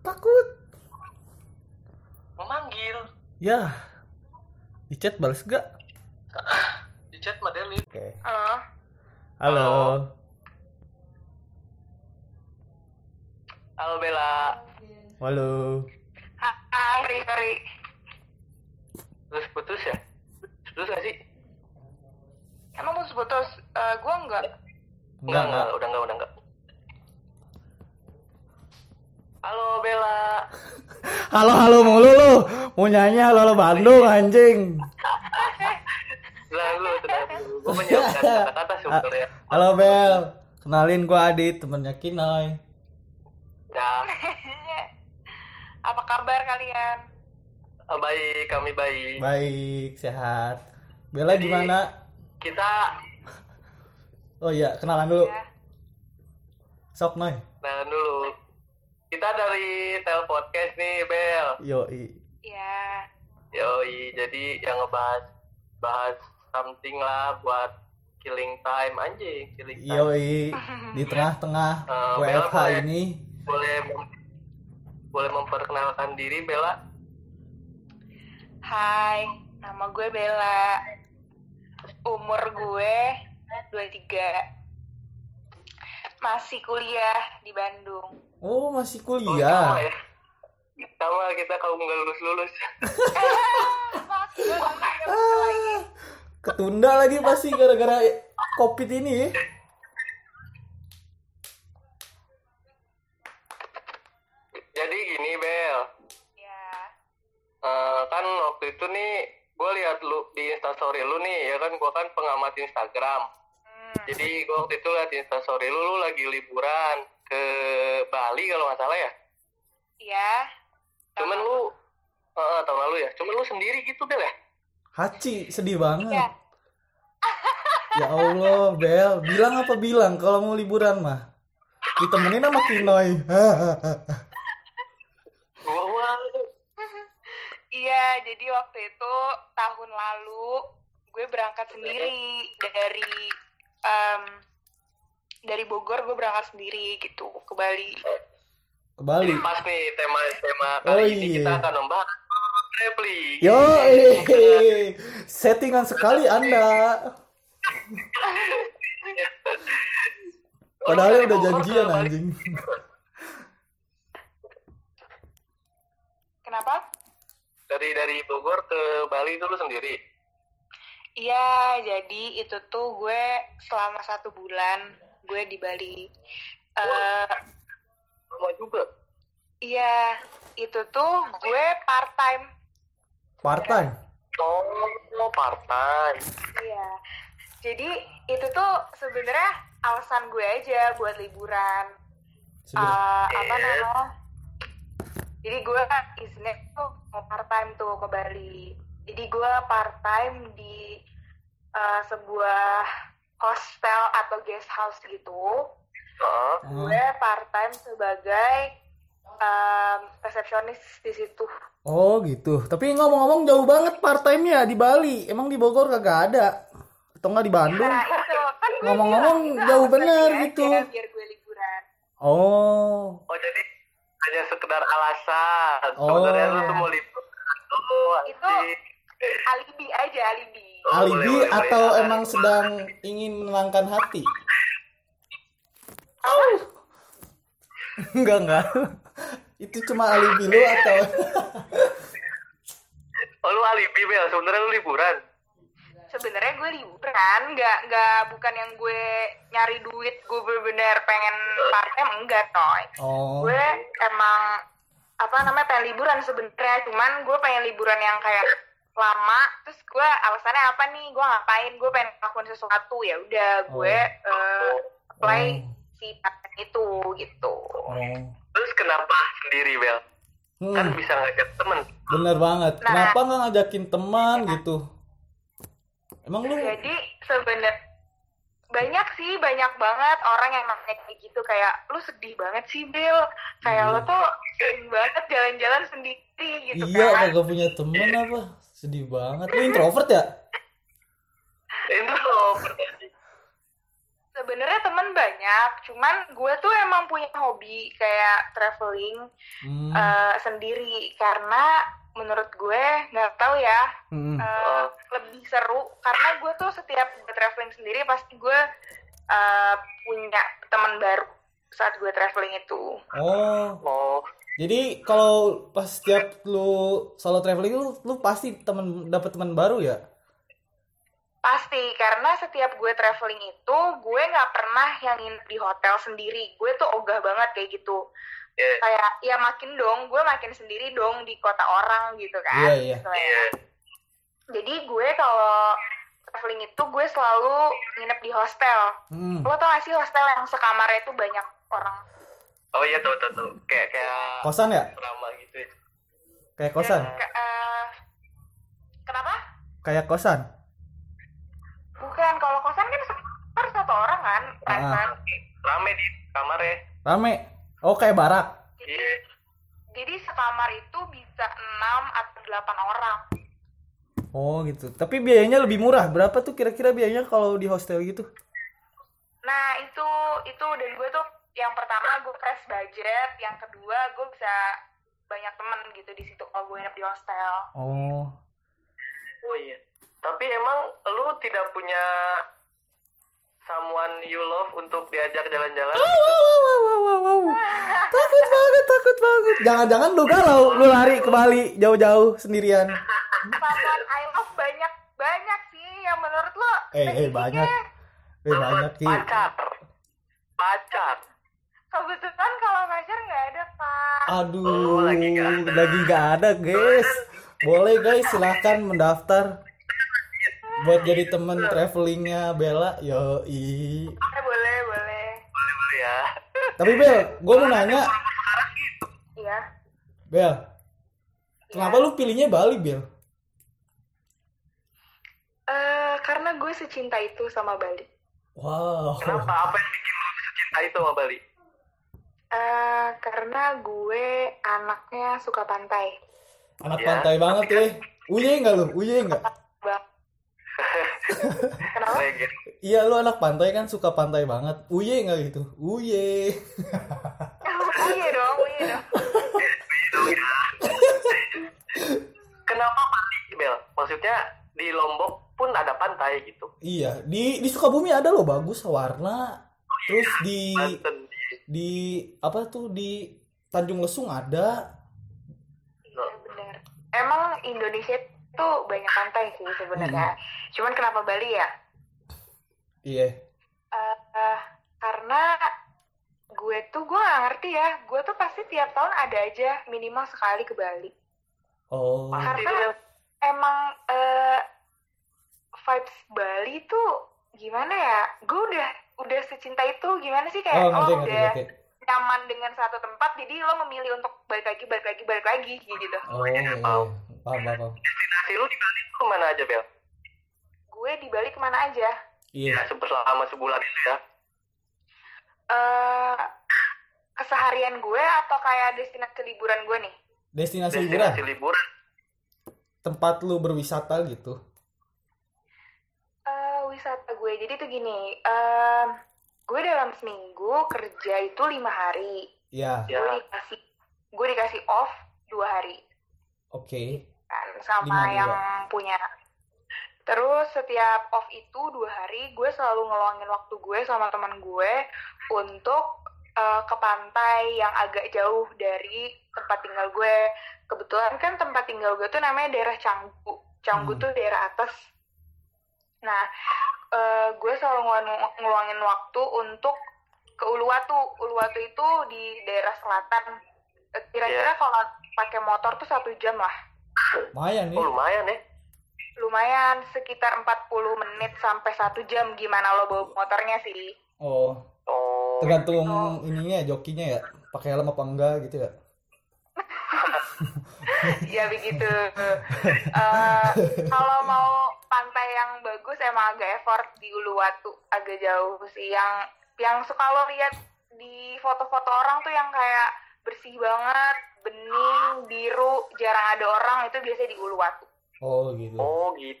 Takut. Memanggil. Ya. Di chat balas gak? Di chat mah delete. Oke. Halo. Halo. Halo Bella. Halo. Hai, sorry, sorry. Terus putus ya? Putus gak sih? Emang putus-putus? Eh, gue enggak. Enggak, enggak. udah enggak, udah enggak. Halo Bella. Halo, halo mulu lu. Mau nyanyi halo, halo Bandung anjing. Gue menyiapkan kata-kata sebenarnya. Halo Bel. Kenalin gua Adit, temennya Kinoy. Ya, Apa kabar kalian? baik, kami baik. Baik, sehat. Bella Jadi- gimana? Kita, Oh iya, kenalan dulu. Ya. Sok Noy. nah dulu. Kita dari Tel Podcast nih, Bel. Yoi. Ya. Yoi, jadi yang ngebahas bahas something lah buat killing time anjing, killing time. Yoi. Di tengah-tengah Eh, WFH Bella boleh. ini. Boleh mem- boleh memperkenalkan diri Bella? Hai, nama gue Bella. Umur gue 23. Masih kuliah di Bandung. Oh, masih Oh, sama kuliah. ya. Sama kita kaum nggak gue lagi. Ketunda lagi pasti gara-gara Covid ini. Jadi gini, Bel. Ya. Eh, kan waktu itu nih gue lihat lu di instastory lu nih ya kan gue kan pengamat Instagram Hmm. jadi gue waktu itu lihat di instastory lu lu lagi liburan ke Bali kalau nggak salah ya Ya. cuman lu eh, tahun lalu ya cuman lu sendiri gitu Bel ya Haci, sedih banget. Ya. Ya Allah, Bel, bilang apa bilang kalau mau liburan mah? Ditemenin sama Kinoy. Iya, jadi waktu itu tahun lalu gue berangkat sendiri dari em, dari Bogor gue berangkat sendiri gitu ke Bali. Ke Bali. pas nih tema tema Oh, kali ini iya. kita akan membahas traveling Yo, settingan sekali Anda. Padahal udah janjian Bali. anjing. Kenapa? dari dari Bogor ke Bali itu lu sendiri Iya, jadi itu tuh gue selama satu bulan gue di Bali. Eh, lama juga iya, itu tuh gue part time. Part time. oh part time Iya. Jadi itu tuh sebenarnya alasan gue aja buat liburan. Eh, apa namanya? Jadi gue isinya tuh mau part time tuh ke Bali. Jadi gue part time di eh, sebuah hostel atau guest house gitu. Heeh. Gue part time sebagai em, resepsionis di situ. Oh gitu. Tapi ngomong-ngomong jauh banget part time-nya di Bali. Emang di Bogor kagak ada? Atau nggak di Bandung? Nah itu kan Ngomong-ngomong, jauh bener gitu. aja Biar gue liburan. Oh. Oh jadi hanya sekedar alasan. Oh. Sebenarnya lu tuh mau libur. Oh, Itu-. Alibi aja, alibi. Oh, Alibi boleh, boleh, atau boleh. emang sedang ingin menenangkan hati? Enggak, enggak. Itu cuma alibi lu atau Oh lu alibi Bel, sebenarnya lu liburan. sebenarnya gue liburan nggak nggak bukan yang gue nyari duit gue bener-bener pengen part time enggak toy Oh. gue emang apa namanya pengen liburan sebenarnya cuman gue pengen liburan yang kayak lama terus gue alasannya apa nih gue ngapain gue pengen ngelakuin sesuatu ya udah gue eh, apply Oh. si part itu gitu Oh. Terus kenapa sendiri Bel? Kan Hmm, bisa ngajak temen. bener banget. Nah. Kenapa nggak ngajakin teman gitu? Emang lu jadi sebenarnya banyak sih banyak banget orang yang nanya kayak gitu kayak lu sedih banget sih Bill kayak Iya. lu tuh sering banget jalan-jalan sendiri gitu iya kan kagak punya temen apa? Sedih banget. Lu introvert ya? Itu loh. Sebenarnya teman banyak, cuman gue tuh emang punya hobi kayak traveling Hmm. eh, sendiri karena menurut gue nggak tahu ya Hmm. eh, lebih seru karena gue tuh setiap gue traveling sendiri pasti gue eh, punya teman baru saat gue traveling itu. Oh, Oh, jadi kalau pas setiap lu solo traveling lu lu pasti temen dapat teman baru ya? Pasti, karena setiap gue traveling itu, gue nggak pernah yang nginep di hotel sendiri. Gue tuh ogah banget kayak gitu. Iya. Kayak, ya makin dong, gue makin sendiri dong di kota orang gitu kan. Iya, iya. Misalnya. iya. Jadi gue kalau traveling itu, gue selalu nginep di hostel. Hmm. Lo tau gak sih hostel yang sekamarnya itu banyak orang? Oh iya tuh tuh tuh. Kayak kayak Kosan ya? drama gitu. ya. Kayak kosan? Ke- eh, kenapa? Kayak kosan? Bukan, kalau kosan kan sekitar satu orang kan, Ah. private. Rame di kamar ya. Rame? Oh kayak barak? Jadi, Iya. jadi sekamar itu bisa 6 atau 8 orang. Oh gitu. Tapi biayanya lebih murah. Berapa tuh kira-kira biayanya kalau di hostel gitu? Nah itu itu dan gue tuh yang pertama gue press budget, yang kedua gue bisa banyak temen gitu di situ kalau gue nginep di hostel. Oh. Oh iya. Tapi emang lu tidak punya someone you love untuk diajak jalan-jalan? Wow, wow, wow, wow, wow, wow. Takut banget, takut banget. Jangan-jangan lu galau, lu lari ke Bali jauh-jauh sendirian. Someone I love banyak banyak sih yang menurut lo. Eh, eh banyak. Eh banyak Ki. Pacar. Pacar. Kebetulan kalau pacar nggak ada pak. Aduh, Oh, lagi nggak ada. lagi nggak ada, guys. Boleh guys, silahkan mendaftar buat jadi temen travelingnya Bella. Yo, Eh, boleh boleh. Boleh boleh ya. Tapi Bel, gue mau nanya, Iya. Bel, kenapa lu pilihnya Bali, Bel? Eh karena gue secinta itu sama Bali. Wow. Kenapa? Apa yang bikin lu secinta itu sama Bali? Eh karena gue anaknya suka pantai. Anak Ya, pantai banget ya. Uye nggak lu? Uye nggak? Kenapa? Iya lu anak pantai kan suka pantai banget. Uye nggak gitu? Uye. oh iya dong, oh iya dong. Kenapa Bali, Bel? Maksudnya di Lombok pun ada pantai gitu. Iya, di di Sukabumi ada loh bagus warna. Terus di Banten. Di apa tuh di Tanjung Lesung ada. Iya bener. Emang Indonesia tuh banyak pantai sih sebenarnya. Cuman kenapa Bali ya? Iya. Eh, eh, karena gue tuh gue gak ngerti ya. Gue tuh pasti tiap tahun ada aja minimal sekali ke Bali. Oh. Karena emang eh, vibes Bali tuh gimana ya? Gue udah udah secinta itu gimana sih kayak Oh, ngerti lo ngerti udah ngerti. nyaman dengan satu tempat jadi lo memilih untuk balik lagi balik lagi balik lagi gitu. Oh, iya. Paham, paham, paham. Destinasi lu di Bali ke mana aja, Bel? Gue di Bali ke mana aja? Iya. Ya, se- selama sebulan itu ya. eh keseharian gue atau kayak destinasi liburan gue nih? Destinasi liburan, Destinasi liburan. tempat lu berwisata gitu. Wisata gue jadi tuh gini, eh gue dalam seminggu kerja itu lima hari, Ya, Ya. gue dikasih gue dikasih off dua hari oke. kan sama Lima dua. yang punya. Terus setiap off itu dua hari gue selalu ngeluangin waktu gue sama teman gue untuk eh, ke pantai yang agak jauh dari tempat tinggal gue. Kebetulan kan tempat tinggal gue tuh namanya daerah Canggu. Canggu Hmm. tuh daerah atas. Nah, eh, gue selalu ngeluangin, ngeluangin waktu untuk ke Uluwatu. Uluwatu itu di daerah selatan. Eh, Kira-kira kalau pakai motor tuh satu jam lah. Lumayan nih. Oh, lumayan ya. lumayan sekitar 40 menit sampai satu jam gimana lo bawa motornya sih Oh, Oh. tergantung ininya jokinya ya. Pakai helm apa enggak gitu ya. ya begitu Eh, kalau mau pantai yang bagus emang agak effort di Uluwatu agak jauh sih yang yang suka lo lihat di foto-foto orang tuh yang kayak bersih banget bening biru jarang ada orang itu biasanya di Uluwatu Oh, gitu. Oh, gitu.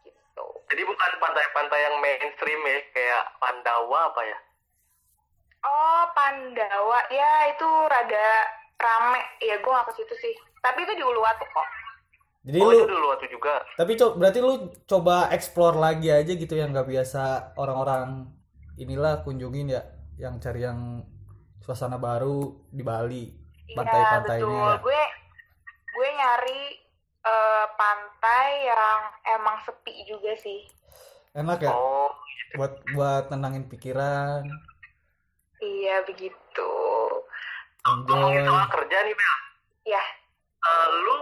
gitu Jadi bukan pantai-pantai yang mainstream ya, kayak Pandawa apa ya? Oh, Pandawa. Ya, itu rada rame. Ya, gue gak ke situ sih. Tapi itu di Uluwatu kok. Jadi oh, lu itu dulu waktu juga. tapi co berarti lu coba explore lagi aja gitu yang nggak biasa orang-orang inilah kunjungin ya, yang cari yang suasana baru di Bali, Iya, pantai-pantainya betul. ya. Gue gue nyari eh, pantai yang emang sepi juga sih. Enak ya Oh, buat buat tenangin pikiran, Iya, begitu. ngomongin enjoy. soal kerja nih, Bel. Ya, Eh, lu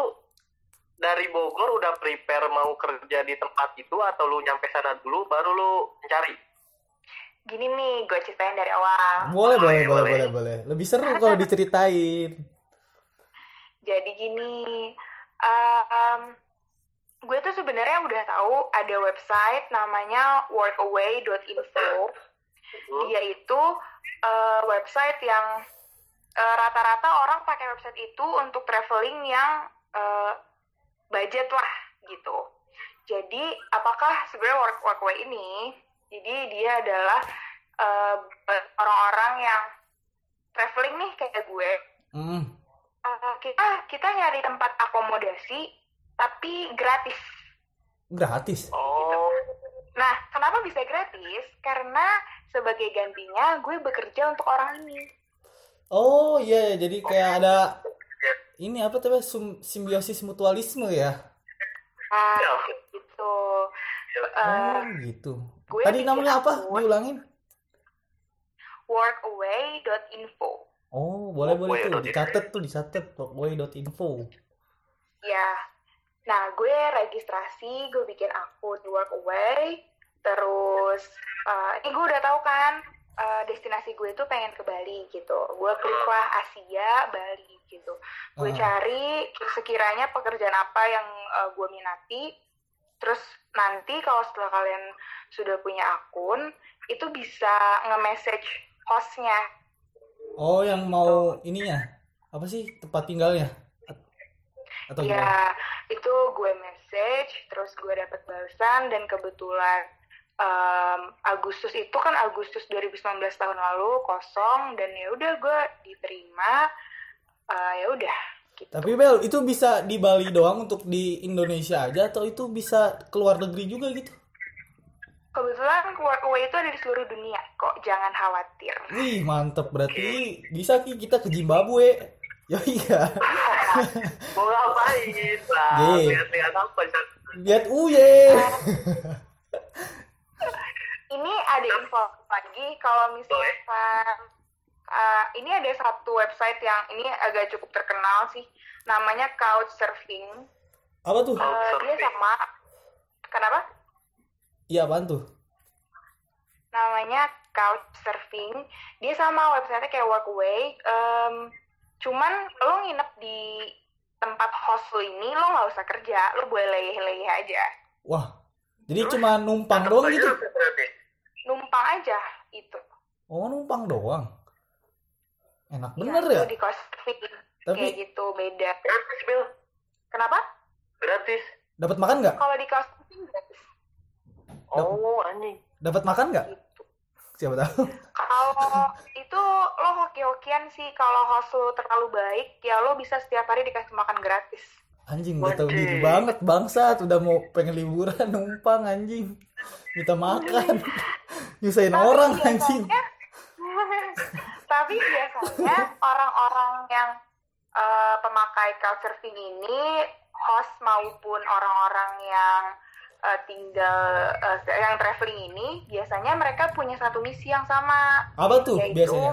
dari Bogor udah prepare mau kerja di tempat itu atau lu nyampe sana dulu baru lu mencari? gini nih, gue ceritain dari awal. Boleh, boleh, Boleh, boleh, boleh. boleh, boleh. Lebih seru kalau diceritain. Jadi gini, em, gue tuh sebenarnya udah tahu ada website namanya workaway.info. Dia itu eh, website yang eh, rata-rata orang pakai website itu untuk traveling yang eh, budget lah gitu. Jadi apakah sebenarnya work workaway ini? Jadi dia adalah buat orang-orang yang traveling nih kayak gue. Hmm. Eh, kita kita nyari tempat akomodasi tapi gratis. Gratis. Oh, Nah, kenapa bisa gratis? Karena sebagai gantinya gue bekerja untuk orang ini. Oh iya, jadi kayak ada ini apa tuh sim- simbiosis mutualisme ya? Nah, Ya. gitu. Eh, Oh gitu. gue Tadi namanya apa? Diulangin? workaway.info. Oh boleh boleh tuh dicatat tuh dicatat workway.info. Ya. Nah, gue registrasi, gue bikin akun di Workaway. Terus, eh, ini gue udah tahu kan, eh, destinasi gue itu pengen ke Bali gitu. Gue klik lah Asia, Bali gitu. Gue Ah. cari sekiranya pekerjaan apa yang eh, gue minati. Terus nanti kalau setelah kalian sudah punya akun, itu bisa nge-message hostnya. Oh yang mau ininya apa sih tempat tinggalnya? At- Atau gimana? Ya, itu gue message, terus gue dapat balasan dan kebetulan em, Agustus itu kan Agustus 2019 tahun lalu kosong dan ya udah gue diterima. Eh, ya udah gitu. Tapi Bel itu bisa di Bali doang untuk di Indonesia aja atau itu bisa keluar negeri juga gitu? Kebetulan Workaway itu ada di seluruh dunia kok, jangan khawatir. Wih mantep berarti bisa Ki, kita ke Zimbabwe. Ya iya. mau ngapain? Lah, lihat-lihat apa? Lihat uye. Ada info lagi kalau misalkan eh, ini ada satu website yang ini agak cukup terkenal sih, namanya Couchsurfing. Apa tuh? Eh, dia sama kenapa? Iya apaan tuh? namanya Couchsurfing. Dia sama website kayak Workaway. Em, cuman lo nginep di tempat host lo ini lo nggak usah kerja, lo boleh leyeh-leyeh aja, Wah. Jadi cuma numpang doang gitu. Berarti. Numpang aja itu. Oh numpang doang. Enak Ya, bener itu ya. Di Couchsurfing Tapi kayak gitu beda. Gratis, Bil. Kenapa? Gratis. dapat makan nggak? Kalau di Couchsurfing gratis. Oh, anjing. Dapat makan nggak? Gitu. Siapa tahu. Kalau itu lo hoki-hokian sih kalau host lo terlalu baik ya lo bisa setiap hari dikasih makan gratis. Anjing gak tahu Wajib. diri banget bangsat udah mau pengen liburan numpang anjing. Minta makan. Nyusahin Tapi orang biasanya- anjing. Tapi biasanya orang-orang yang eh, pemakai couchsurfing ini host maupun orang-orang yang eh, tinggal eh, yang traveling ini biasanya mereka punya satu misi yang sama Apa tuh yaitu biasanya?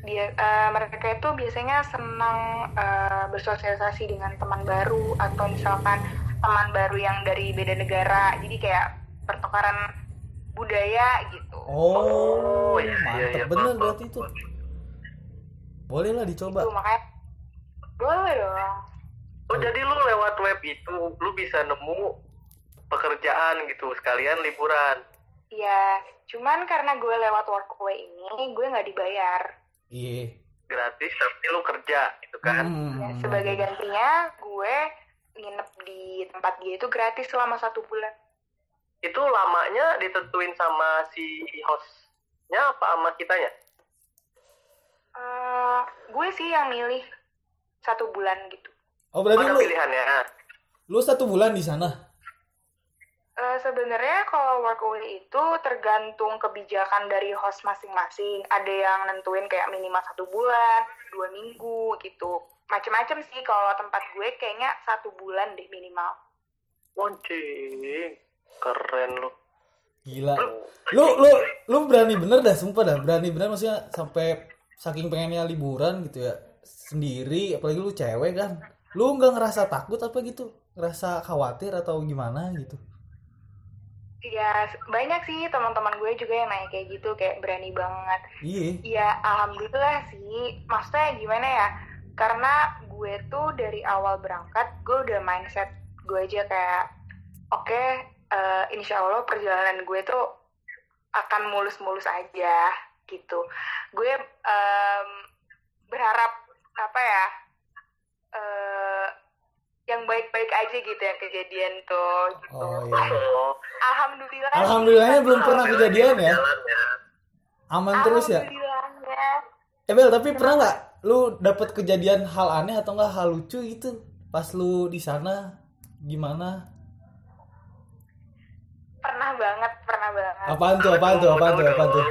dia eh, mereka itu biasanya senang eh, bersosialisasi dengan teman baru atau misalkan teman baru yang dari beda negara jadi kayak pertukaran budaya gitu Oh, iya, iya, iya, mantep bener paham, berarti itu. Boleh lah dicoba. Itu makanya boleh dong Oh, jadi lu lewat web itu lu bisa nemu pekerjaan gitu sekalian liburan. ya cuman karena gue lewat workaway ini gue nggak dibayar Iya. Gratis tapi lu kerja gitu kan. Hmm. Ya, sebagai gantinya gue nginep di tempat dia itu gratis selama satu bulan itu lamanya ditentuin sama si hostnya apa sama kitanya? Eh, gue sih yang milih satu bulan gitu. Oh berarti Ada lu pilihannya. lu satu bulan di sana. Eh, Sebenarnya kalau workaway itu tergantung kebijakan dari host masing-masing. Ada yang nentuin kayak minimal satu bulan, dua minggu gitu. Macem-macem sih kalau tempat gue kayaknya satu bulan deh minimal. Wancing. Keren lu. Gila. Lu lu lu berani bener dah sumpah dah. Berani bener maksudnya sampai saking pengennya liburan gitu ya sendiri apalagi lu cewek kan. Lu nggak ngerasa takut apa gitu? Ngerasa khawatir atau gimana gitu? Ya banyak sih teman-teman gue juga yang nanya kayak gitu, kayak berani banget. Iya. Ya alhamdulillah sih. Maksudnya gimana ya? Karena gue tuh dari awal berangkat, gue udah mindset gue aja kayak, oke, eh, insya Allah perjalanan gue tuh akan mulus-mulus aja gitu. Gue em, berharap apa ya? eh, yang baik-baik aja gitu yang kejadian tuh. Gitu. Oh iya. Alhamdulillah. Alhamdulillahnya belum pernah kejadian ya. Aman terus ya. Eh Bel, tapi pernah nggak lu dapet kejadian hal aneh atau nggak hal lucu gitu pas lu di sana gimana? Pernah banget, pernah banget. Apaan tuh? Apaan tuh? Apaan tuh? Apaan tuh?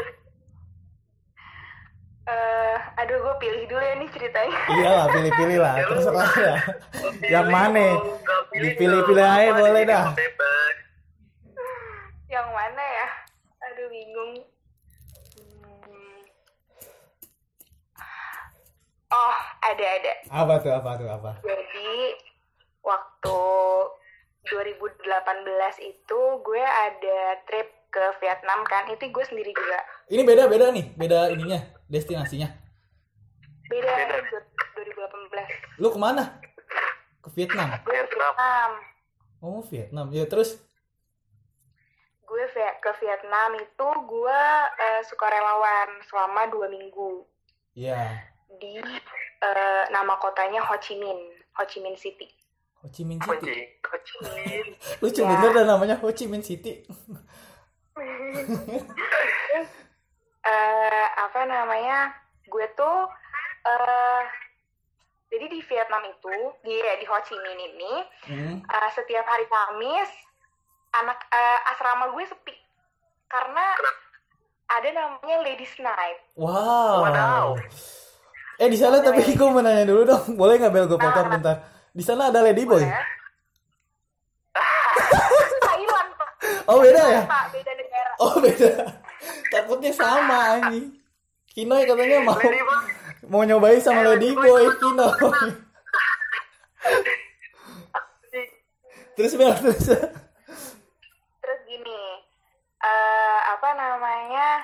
eh aduh gue pilih dulu ya nih ceritanya. Iya lah, pilih-pilih lah, terserah ya. Yang mana? Dipilih-pilih aja boleh dah. Bebas. Yang mana ya? Aduh bingung. Hmm. Oh, ada ada. Apa tuh? Apa tuh? Apa? Jadi waktu 2018 itu gue ada trip ke Vietnam kan. Itu gue sendiri juga. Ini beda-beda nih, beda ininya, destinasinya. Beda, Beda. 2018. Lu ke mana? Ke Vietnam. Gue ke Vietnam. Vietnam. Oh, Vietnam. Ya terus? Gue ke Vietnam itu gue eh, sukarelawan selama dua minggu. Iya. di eh, nama kotanya Ho Chi Minh, Ho Chi Minh City. Ho Chi Minh City. Kunci. Kunci. Lucu Ya. bener namanya Ho Chi Minh City. Eh, apa namanya? Gue tuh eh jadi di Vietnam itu di di Ho Chi Minh ini Hmm. eh, setiap hari Kamis anak eh, asrama gue sepi karena ada namanya Ladies Night. Wow. Wadaw. Eh di sana tapi gue mau nanya dulu dong, boleh nggak bel gue potong bentar? Di sana ada Lady Boy. Ya. Thailand pak. Oh beda ya? Pak beda negara. Oh beda. Takutnya sama ini. Kinoy katanya mau mau nyobain sama Lady Boy Kinoy. terus bel terus. terus gini eh apa namanya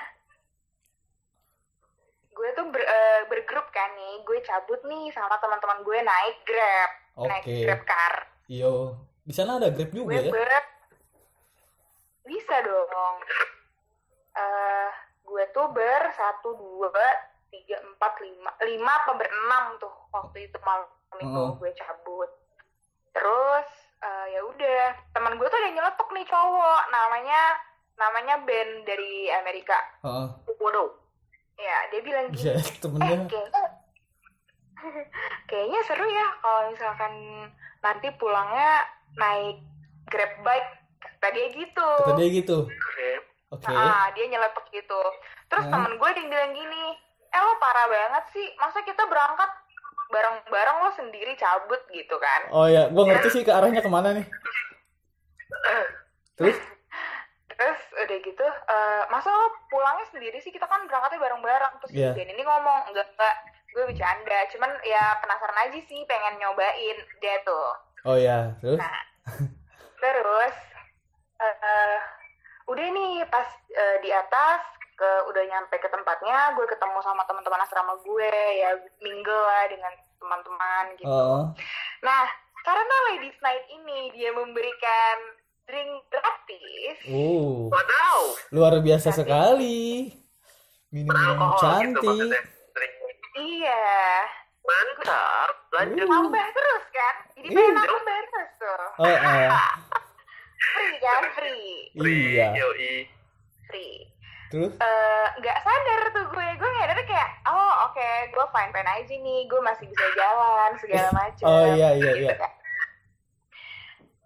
gue tuh ber- eh, bergrup kan nih gue cabut nih sama teman-teman gue naik grab naik Oke. grab car Yo, di sana ada Grab juga gue ya? ber bisa dong eh gue tuh ber satu dua tiga empat lima lima apa berenam tuh waktu itu malam itu Mm-mm. gue cabut terus eh, ya udah teman gue tuh ada yang nyeletuk nih cowok namanya namanya Ben dari Amerika Heeh. Waduh. ya dia bilang gini Iya, eh temennya. kayaknya kayaknya seru ya kalau misalkan nanti pulangnya naik grab bike kata dia gitu Kata dia gitu. Oke. Ah, dia nyeletuk gitu. Terus Hmm. temen gue ada yang bilang gini, eh lo parah banget sih, masa kita berangkat bareng-bareng lo sendiri cabut gitu kan. Oh ya, gua ngerti sih ke arahnya ke mana nih. Terus? Terus udah gitu, eh, masa lo pulangnya sendiri sih, kita kan berangkatnya bareng-bareng. Terus Iya. si Ben ini ngomong, enggak, enggak, gue bercanda. Cuman ya penasaran aja sih, pengen nyobain dia tuh. Oh ya, terus? Nah, terus eh udah nih pas eh, di atas ke udah nyampe ke tempatnya gue ketemu sama teman-teman asrama gue ya mingle lah dengan teman-teman gitu. Oh. Nah karena ladies night ini dia memberikan drink gratis, Uh, Wadaw. luar biasa sekali. Minum Alkohol gitu cantik. maksudnya. Iya Mantap. Lanjut. nambah terus kan, jadi Ih. pengen nambah terus tuh. Oh, oh. Free kan free iya Yoi. free terus Eh, nggak sadar tuh gue gue nyadar kayak oh oke gue fine fine aja nih gue masih bisa jalan segala macam oh iya iya iya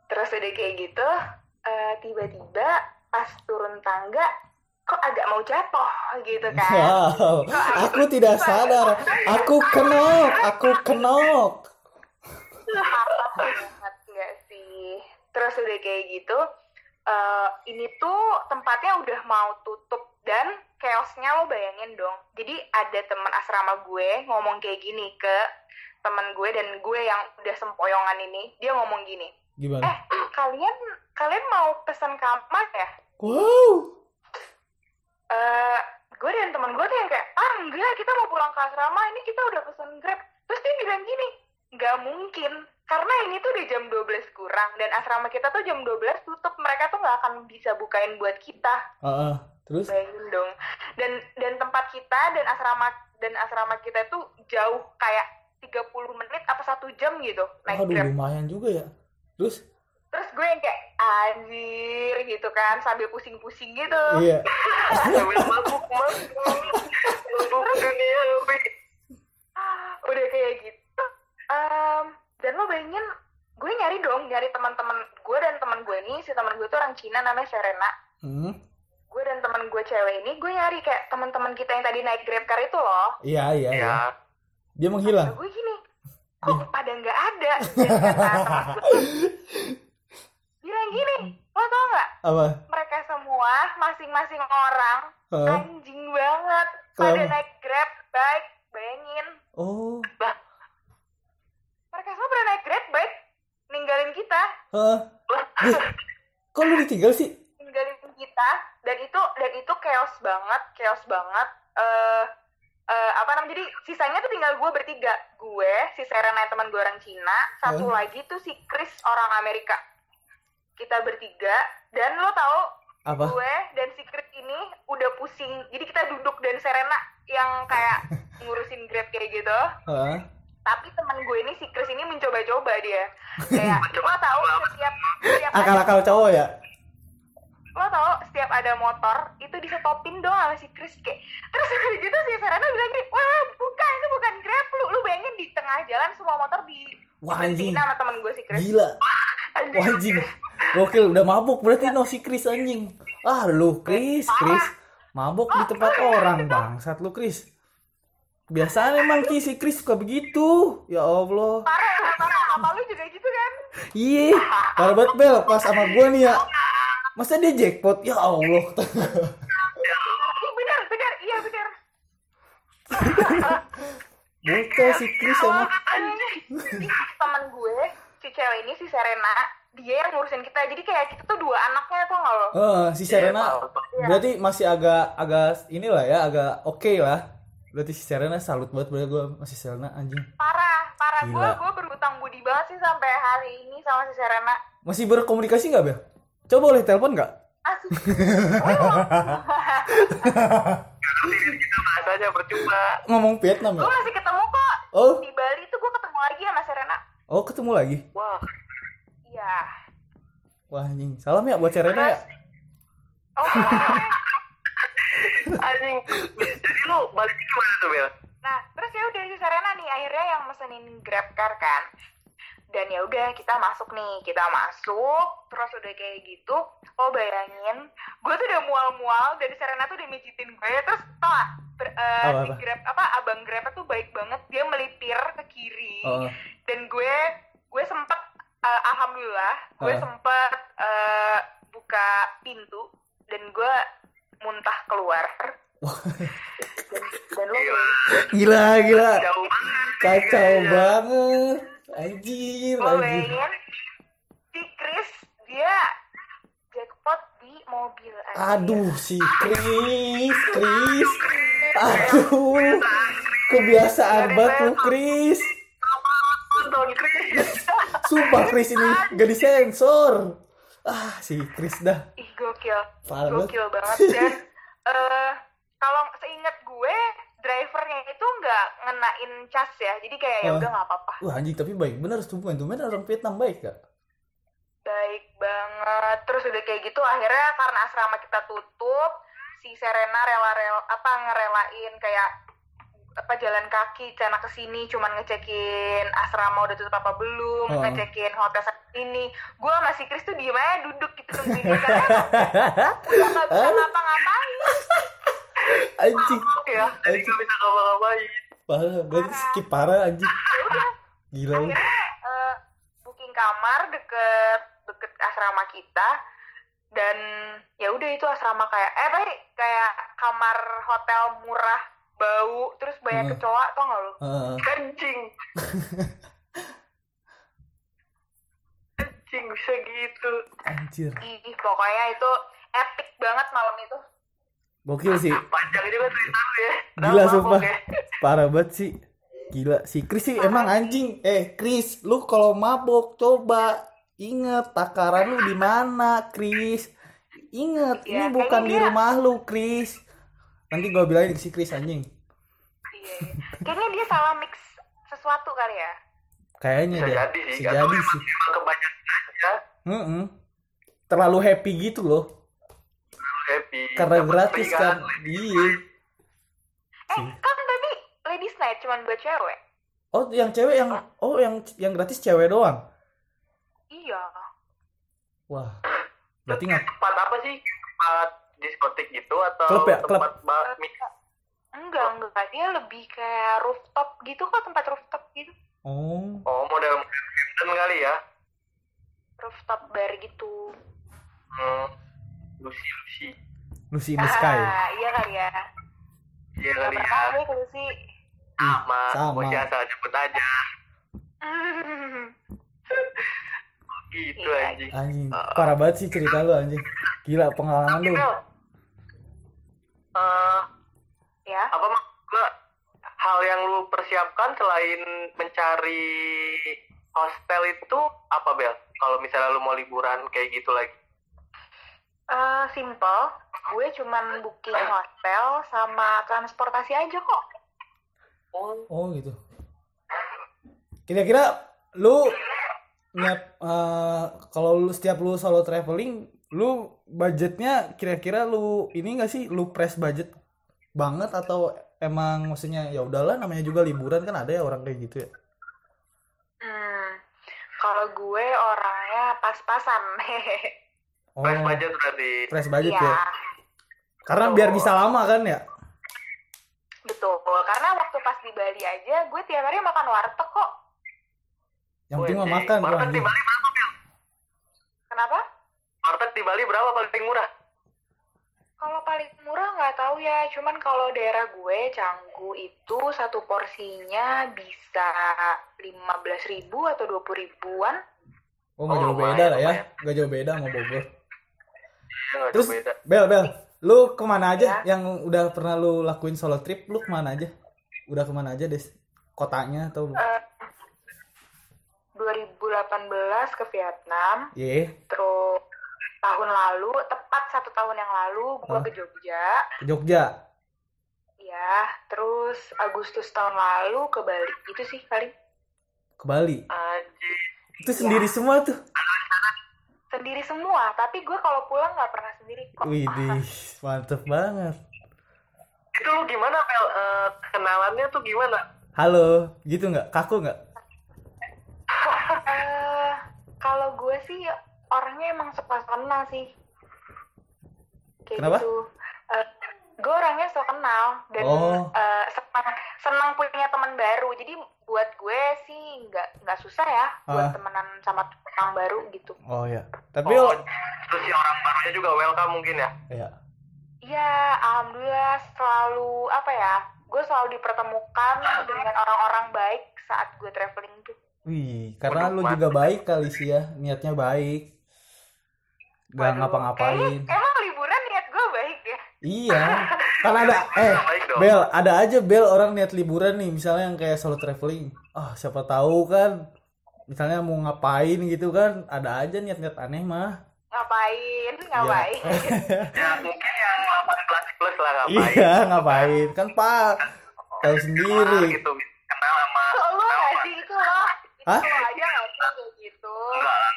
terus udah kayak gitu eh, tiba-tiba pas turun tangga kok agak mau jatuh gitu kan? Wow aku tidak sadar. Aku kenok aku kenok. Banget nggak sih? Terus udah kayak gitu eh, ini tuh tempatnya udah mau tutup dan chaosnya lo bayangin dong. Jadi ada teman asrama gue ngomong kayak gini ke teman gue dan gue yang udah sempoyongan ini dia ngomong gini gimana? Eh kalian kalian mau pesan kamar ya? Wow eh gue dan teman gue tuh yang kayak ah enggak kita mau pulang ke asrama ini kita udah pesen grab. Terus dia bilang gini nggak mungkin karena ini tuh udah jam 12 kurang dan asrama kita tuh jam 12 tutup mereka tuh nggak akan bisa bukain buat kita. Heeh. terus? Bayangin dong. Dan dan tempat kita dan asrama dan asrama kita tuh jauh kayak 30 menit apa satu jam gitu naik aduh grab. lumayan juga ya. Terus terus gue yang kayak anjir gitu kan sambil pusing-pusing gitu iya Sambil mabuk mabuk. Mabuk dunia. Udah kayak gitu Em, dan lo bayangin gue nyari dong nyari teman-teman gue dan teman gue ini si teman gue tuh orang Cina namanya Serena hmm. gue dan teman gue cewek ini gue nyari kayak teman-teman kita yang tadi naik grab car itu loh iya iya iya Ya. dia menghilang gue gini kok pada nggak ada dan kata teman gue bilang gini lo tau nggak? Apa? Mereka semua masing-masing orang Heeh. anjing banget. Pada Kenapa? naik grab bike bayangin. Oh. Mereka semua pada naik grab bike ninggalin kita. Heeh. Duh, kok lu ditinggal sih? Ninggalin kita dan itu dan itu chaos banget chaos banget. Eh eh, apa namanya jadi sisanya tuh tinggal gue bertiga. Gue si Serena teman gue orang Cina satu Hmm. lagi tuh si Chris orang Amerika kita bertiga dan lo tahu apa? gue dan si Chris ini udah pusing. Jadi kita duduk dan Serena yang kayak ngurusin grab kayak gitu. Heeh. tapi teman gue ini si Chris ini mencoba-coba dia. Kayak lo tahu setiap setiap ada akal-akal cowok ya? lo tau setiap ada motor itu disetopin dong sama si Chris. Kayak terus udah gitu si Serena bilang gini wah bukan itu bukan grab lu. Lu bayangin di tengah jalan semua motor di Wah, anjing. sama temen gue si Chris. Gila. Wah, anjing. Gokil udah mabuk. Berarti no si Chris anjing. Ah lu Chris Chris. Mabuk di tempat orang bangsat lu Chris. Biasanya emang Ki, si Chris suka begitu. Ya Allah. Parah ya parah. Sama lu juga gitu kan? Iya, parah banget Bel. Pas sama gua nih ya. Masa dia jackpot? Ya Allah. Ih, benar benar iya benar Bocah si Chris sama. Gue cewek ini si Serena dia yang ngurusin kita jadi kayak kita tuh dua anaknya tuh nggak lo Eh, si Serena Iya, tahu. berarti masih agak agak inilah ya, agak oke lah. Berarti si Serena salut banget berarti gua masih Serena anjing. parah parah gue gue berhutang budi banget sih sampai hari ini sama si Serena Masih berkomunikasi nggak Bel? Coba boleh telepon nggak? asik Kita bahasanya percuma. Ngomong Vietnam gue ya? masih ketemu kok Oh, di Bali tuh gue ketemu lagi sama Serena oh ketemu lagi. Wah. iya Wah anjing. Salam ya buat Serena ya. oh Anjing. Jadi lu balik gimana tuh Bel? nah terus ya udah si Serena nih akhirnya yang mesenin grab car kan dan ya udah kita masuk nih kita masuk terus udah kayak gitu lo bayangin gue tuh udah mual-mual dan Serena tuh udah mijitin gue terus tau gak ber- eh, Apa, si apa? grab apa abang grab tuh baik banget dia melipir ke kiri Oh, gue gue sempet eh, alhamdulillah gue Ah. sempet eh, buka pintu dan gue muntah keluar dan, dan lo Gila. gila gila. Jauh banget. Kacau banget. Anjir, anjir. si Chris dia jackpot di mobil anjir. Aduh si Chris, Chris. Aduh. Kebiasaan banget lu Chris. Nonton Chris. Sumpah Chris ini gak disensor. Ah si Chris dah. ih gokil Parah gokil banget dan eh kalau seingat gue drivernya itu nggak ngenain cas ya jadi kayak ya Ah. udah nggak apa-apa Wah anjing tapi baik bener tumben tumben orang Vietnam baik gak? baik baik banget terus udah kayak gitu akhirnya karena asrama kita tutup si Serena rela-rela apa ngerelain kayak apa jalan kaki cana ke sini cuman ngecekin asrama udah tutup apa belum Oh. ngecekin hotel saat ini gue masih Chris tuh diem aja duduk gitu nungguin dia karena udah nggak bisa ngapa-ngapain anjing. Ya jadi nggak bisa ngapa-ngapain. Parah berarti skip parah anjing. Gila. Lu akhirnya eh, booking kamar deket deket asrama kita. Dan ya udah itu asrama kayak eh tapi kayak kamar hotel murah bau terus banyak Hmm. kecoa tau gak lu? Heeh. anjing anjing bisa gitu anjir. Ih pokoknya itu epic banget malam itu. Gokil sih. Panjang juga cerita ya. Gila, Udah sumpah. ya. parah banget sih. Gila. Si Chris sih emang anjing. Eh Chris lu kalau mabok coba. Inget takaran lu di mana Chris? Inget ini Ya, bukan di rumah lu Chris nanti gua bilangin ke si Chris anjing. Iya. Kayaknya dia salah mix sesuatu kali ya. Kayaknya bisa deh. jadi sih bisa Nggak jadi sih. emang kebanyakan aja. Mm-mm. terlalu happy gitu loh. Happy. Karena gratis kan. iya. Eh kan tadi ladies night cuman buat cewek. Oh yang cewek yang oh. yang yang gratis cewek doang? Iya. Wah. Berarti nggak tempat apa sih? Tempat diskotik gitu atau Klub ya? Klub. tempat bakmi enggak enggak. Dia lebih kayak rooftop gitu kok tempat rooftop gitu. Oh. Oh model model Hilton kali ya? Rooftop bar gitu. Hmm. Lucy Lucy. Lucy in the Sky. Ah, iya kali ya. iya kali ya. gue ke Lucy. sama. Sama. bos jasa jemput aja. Gitu Iya. anjing. Anjing. Parah banget sih cerita lu anjing. Gila pengalaman lu Eh, ya. apa mak gua hal yang lu persiapkan selain mencari hostel itu apa Bel? Kalau misalnya lu mau liburan kayak gitu lagi. Eh, simple. Gue cuman booking hotel sama transportasi aja kok. Oh, oh gitu kira-kira lu niat eh, kalau lu setiap lu solo traveling lu budgetnya kira-kira lu ini gak sih lu press budget banget atau emang maksudnya ya udahlah namanya juga liburan kan ada ya orang kayak gitu ya Hmm. Kalau gue orangnya pas-pasan. oh price budget berarti. press budget Iya, ya karena biar bisa lama kan ya betul. Karena waktu pas di Bali aja, gue tiap hari makan warteg kok. yang penting mah Wih, makan Warteg di Bali Bel? Kenapa? Di Bali berapa paling murah? Kalau paling murah nggak tahu ya, cuman kalau daerah gue Canggu itu satu porsinya bisa 15.000 ribu atau 20 ribuan. oh nggak Oh, jauh beda lah ya nggak jauh beda sama Bogor nggak Terus beda. Bel Bel, lu ke mana aja Ya. yang udah pernah lu lakuin solo trip? Lu ke mana aja? Udah ke mana aja des? Kotanya atau? Eh, 2018 ke Vietnam, Ye, terus tahun lalu, tepat satu tahun yang lalu, gue ke Jogja. ke Jogja. Ya, terus Agustus tahun lalu ke Bali. Itu sih paling Ke Bali. Anjir. Itu sendiri semua tuh. sendiri semua. Tapi gue kalau pulang nggak pernah sendiri kok. Widih, mantep banget. Itu lu gimana Bel? Eh, kenalannya tuh gimana? Halo, gitu nggak? Kaku nggak? Eh, kalau gue sih orangnya emang suka kenal sih. Kayak Kenapa? gitu. Eh, gue orangnya suka kenal dan Oh. eh, senang senang punya teman baru. Jadi buat gue sih nggak nggak susah ya buat Ah. temenan sama orang baru gitu. Oh ya. Tapi Oh, lo, terus si orang barunya juga welcome mungkin ya? ya. Iya, alhamdulillah selalu apa ya? Gue selalu dipertemukan dengan orang-orang baik saat gue traveling tuh. Wih, karena Waduh, lu juga baik kali sih ya, niatnya baik. Gak Waduh, ngapa-ngapain. kayaknya Emang liburan niat gue baik ya? Iya, kan ada eh dong. Bel, ada aja Bel orang niat liburan nih, misalnya yang kayak solo traveling. Ah, siapa tahu kan misalnya mau ngapain gitu kan, ada aja niat-niat aneh mah. Ngapain? Ngapain? Ya mungkin yang 18 plus lah ngapain? Iya, ngapain? Kan Pak tahu sendiri. gitu kenal sama lo sih itu lo? Itu Hah? lo aja nggak sih kayak gitu? Enggak lah.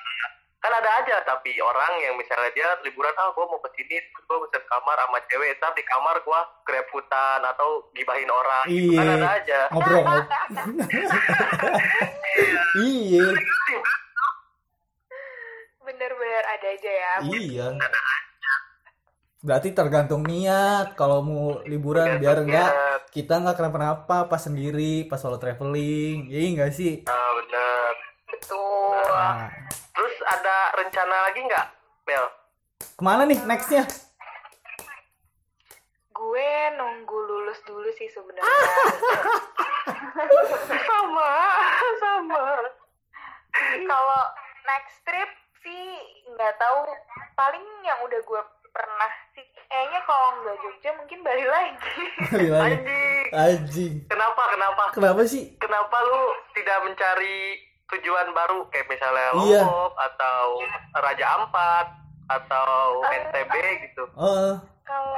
Kan ada aja tapi orang yang misalnya dia liburan ah gue mau ke sini terus gue pesen kamar sama cewek ntar di kamar gue greputan atau gibahin orang. Gitu. Kan Iya. ada aja. Ngobrol iya. Bener-bener ada aja ya. iya. Berarti tergantung niat kalau mau liburan biar enggak kita nggak kenapa-napa pas sendiri pas solo traveling. Iya enggak sih? Ah bener. Betul. nah, terus ada rencana lagi nggak Bel ke mana nih nextnya Gue nunggu lulus dulu sih sebenarnya. sama sama Kalau next trip sih nggak tahu. Paling yang udah gue pernah sih. Kayaknya kalau nggak Jogja mungkin Bali lagi. Gimana? anjing anjing kenapa kenapa kenapa sih kenapa lu tidak mencari tujuan baru kayak misalnya Iya. Lombok atau Raja Ampat atau NTB gitu. Oh Kalau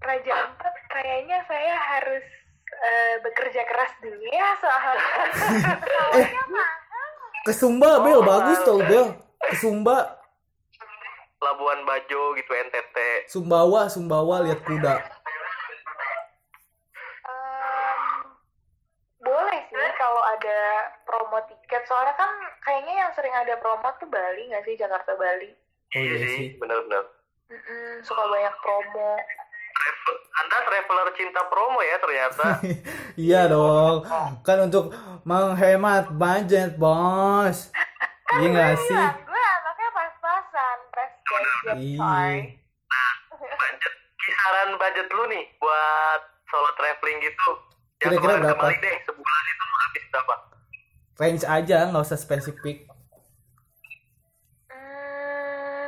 Raja Ampat kayaknya saya harus eh, bekerja keras dulu ya soalnya. Mahal. ke Sumba Bel Oh, bagus tau Bel. Ke Sumba. Labuan Bajo gitu NTT Sumbawa Sumbawa lihat kuda promo tiket. Soalnya kan kayaknya yang sering ada promo tuh Bali nggak sih? Jakarta Bali. oh iya sih. sih bener-bener Mm-mm, suka banyak promo. Travel- Anda traveler cinta promo ya ternyata. Iya dong. Kan untuk menghemat budget bos. Iya nggak sih? Iya, gue anaknya pas-pasan, pas budget iya. Budget kisaran budget lu nih buat solo traveling gitu. Yang Kira-kira kemarin berapa? kembali deh sebulan itu lu habis berapa range aja nggak usah spesifik. Hmm,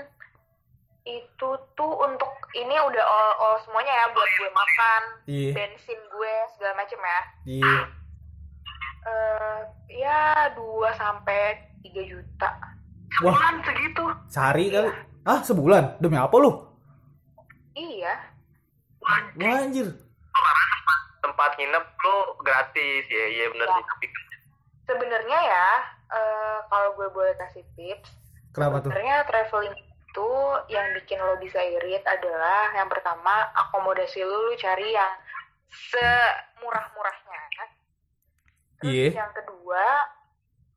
itu tuh untuk ini udah all, all semuanya ya buat gue makan, iya. bensin gue segala macem ya. iya. Eh ya 2 sampai 3 juta. wah. Sebulan segitu. Sehari kali. Ah sebulan? Demi apa lu? Iya. wah anjir. Tempat nginep lu gratis. Ya iya bener Ya. sih. Tapi Sebenarnya ya eh kalau gue boleh kasih tips, kenapa tuh sebenarnya traveling itu yang bikin lo bisa irit adalah yang pertama akomodasi lo lu cari yang semurah-murahnya. Terus Iya. yang kedua,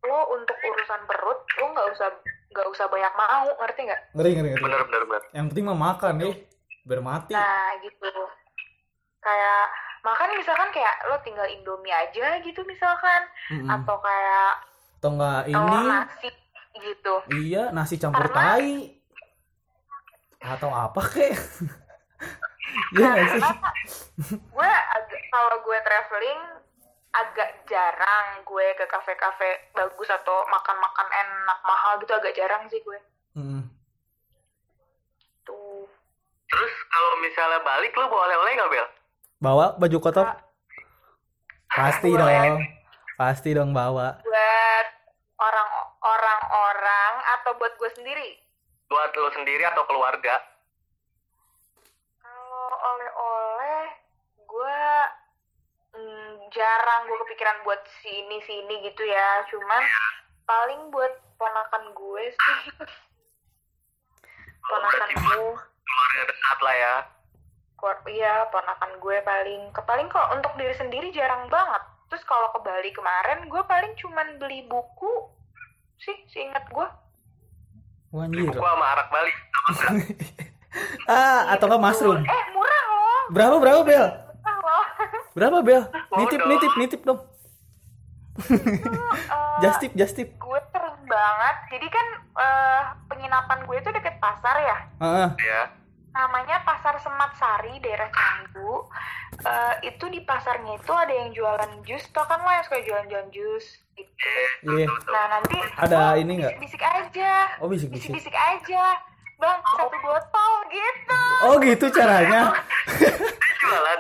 lo untuk urusan perut lo nggak usah nggak usah banyak mau, ngerti nggak? ngeri ngeri ngeri bener bener yang penting mah makan deh biar mati Nah gitu. Kayak makan misalkan kayak lo tinggal indomie aja gitu misalkan. Mm-mm. atau kayak atau enggak ini? nasi gitu. iya nasi campur Karena- tai atau apa kek? Iya nggak sih? Gue agak kalau gue traveling agak jarang gue ke kafe-kafe bagus atau makan-makan enak mahal gitu agak jarang sih gue. Mm. tuh. Terus kalau misalnya balik lu bawa oleh-oleh nggak bel bawa baju kotor? Pasti Boleh. dong. Pasti dong bawa. buat orang orang-orang atau buat gue sendiri? Buat lu sendiri atau keluarga? Kalau oleh-oleh gue mm, jarang gue kepikiran buat sini sini gitu ya. Cuman paling buat ponakan gue sih. Ponakan gue keluarga dekat lah ya iya ponakan gue paling ke paling kalau untuk diri sendiri jarang banget. Terus kalau ke Bali kemarin gue paling cuman beli buku sih seingat gue. Wah, beli buku sama arak Bali. Ah atau enggak mushroom? Eh murah loh. Berapa berapa bel? Murah loh. Berapa bel? Nitip nitip nitip dong. Eh, just tip just tip. gue terus banget. Jadi kan eh, penginapan gue itu deket pasar ya? Heeh. ya namanya pasar Semat Sari daerah Canggu. Eh, itu di pasarnya itu ada yang jualan jus. Tau kan lo yang suka jualan-jualan jus? Gitu. Iya. Nah nanti Ada lo ini nggak? bisik-bisik aja. Oh bisik bisik bisik-bisik aja. Bang satu botol gitu. Oh gitu caranya? Dia jualan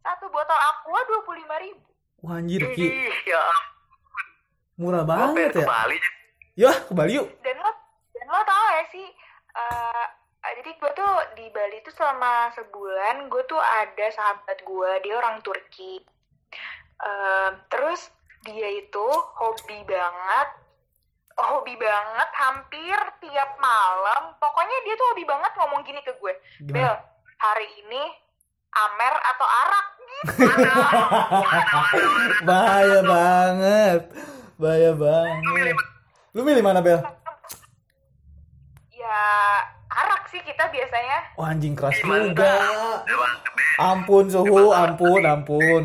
satu botol aqua dua puluh lima ribu. Wah anjir ki. Ih ya murah banget ke ya? Bali? Ya ke Bali yuk. Dan lo dan lo tau ya sih eh, jadi gue tuh di Bali tuh selama sebulan gue tuh ada sahabat gue dia orang Turki Eh, terus dia itu hobi banget hobi banget hampir tiap malam. Pokoknya dia tuh hobi banget ngomong gini ke gue. Bel, hari ini Amer atau arak gitu. Bahaya banget. Bahaya banget. Lu milih mana, Bel? ya sih kita biasanya. Oh, anjing keras juga. Ampun suhu, ampun, ampun.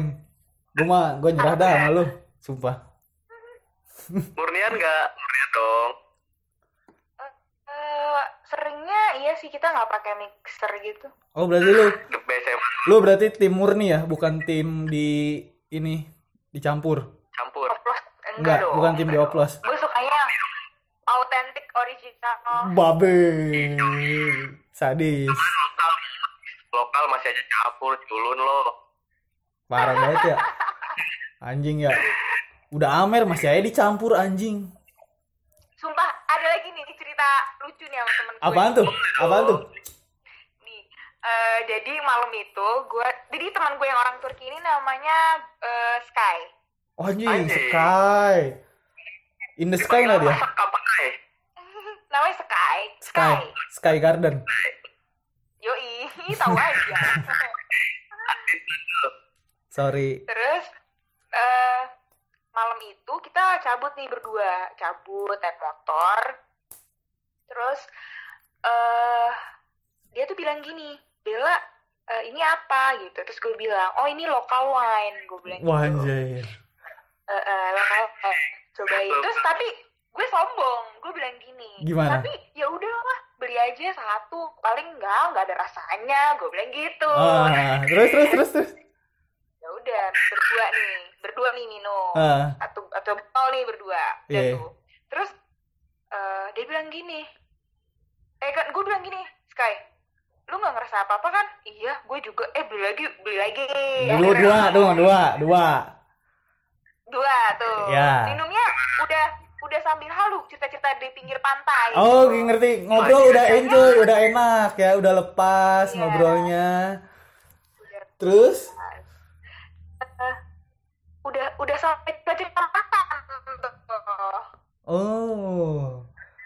Gue mah, gue nyerah dah sama lu. Sumpah. Murnian nggak? Murnian dong. Eh, seringnya iya sih kita nggak pakai mixer gitu. Oh, berarti lu, lu berarti tim murni ya, bukan tim di ini dicampur. campur. Oplos Enggak, dong. bukan tim dioplos. Gue sukanya autentik original. Babe. Sadis. Lokal, lokal masih aja campur, culun lo. Parah banget ya. Anjing ya. Udah Amer masih aja dicampur anjing. Sumpah ada lagi nih cerita lucu nih sama temen gue. Apaan tuh? Apaan tuh? Nih, eh, jadi malam itu gue, jadi teman gue yang orang Turki ini namanya eh, Sky. Oh, Anjing. Sky. In the sky nggak dia? Apa eh? namanya Sky. Sky. Sky Garden. Yoi, tahu aja. Sorry. Terus eh malam itu kita cabut nih berdua, cabut naik motor. Terus eh dia tuh bilang gini, Bella eh, ini apa gitu. Terus gue bilang, oh ini local wine, gue bilang Wah, gitu. anjir. Eh, eh, lokal wine. Cobain. Terus tapi gue sombong, gue bilang gini. Gimana? Tapi ya udahlah, beli aja satu, paling enggak, enggak ada rasanya, gue bilang gitu. Ah, terus terus terus terus. Ya udah, berdua nih, berdua nih minum Ah, atau atau botol nih berdua udah Iya. tuh terus eh, dia bilang gini eh kan gue bilang gini Sky lu nggak ngerasa apa apa kan iya gue juga eh beli lagi beli lagi dua dua dua dua dua. Dua tuh Ya. minumnya udah udah sambil halu cerita-cerita di pinggir pantai Oh, gitu. ngerti. Ngobrol udah enjoy, udah enak ya, udah lepas Iya. ngobrolnya. Udah- Terus? udah udah sampai cerita mantan. Oh.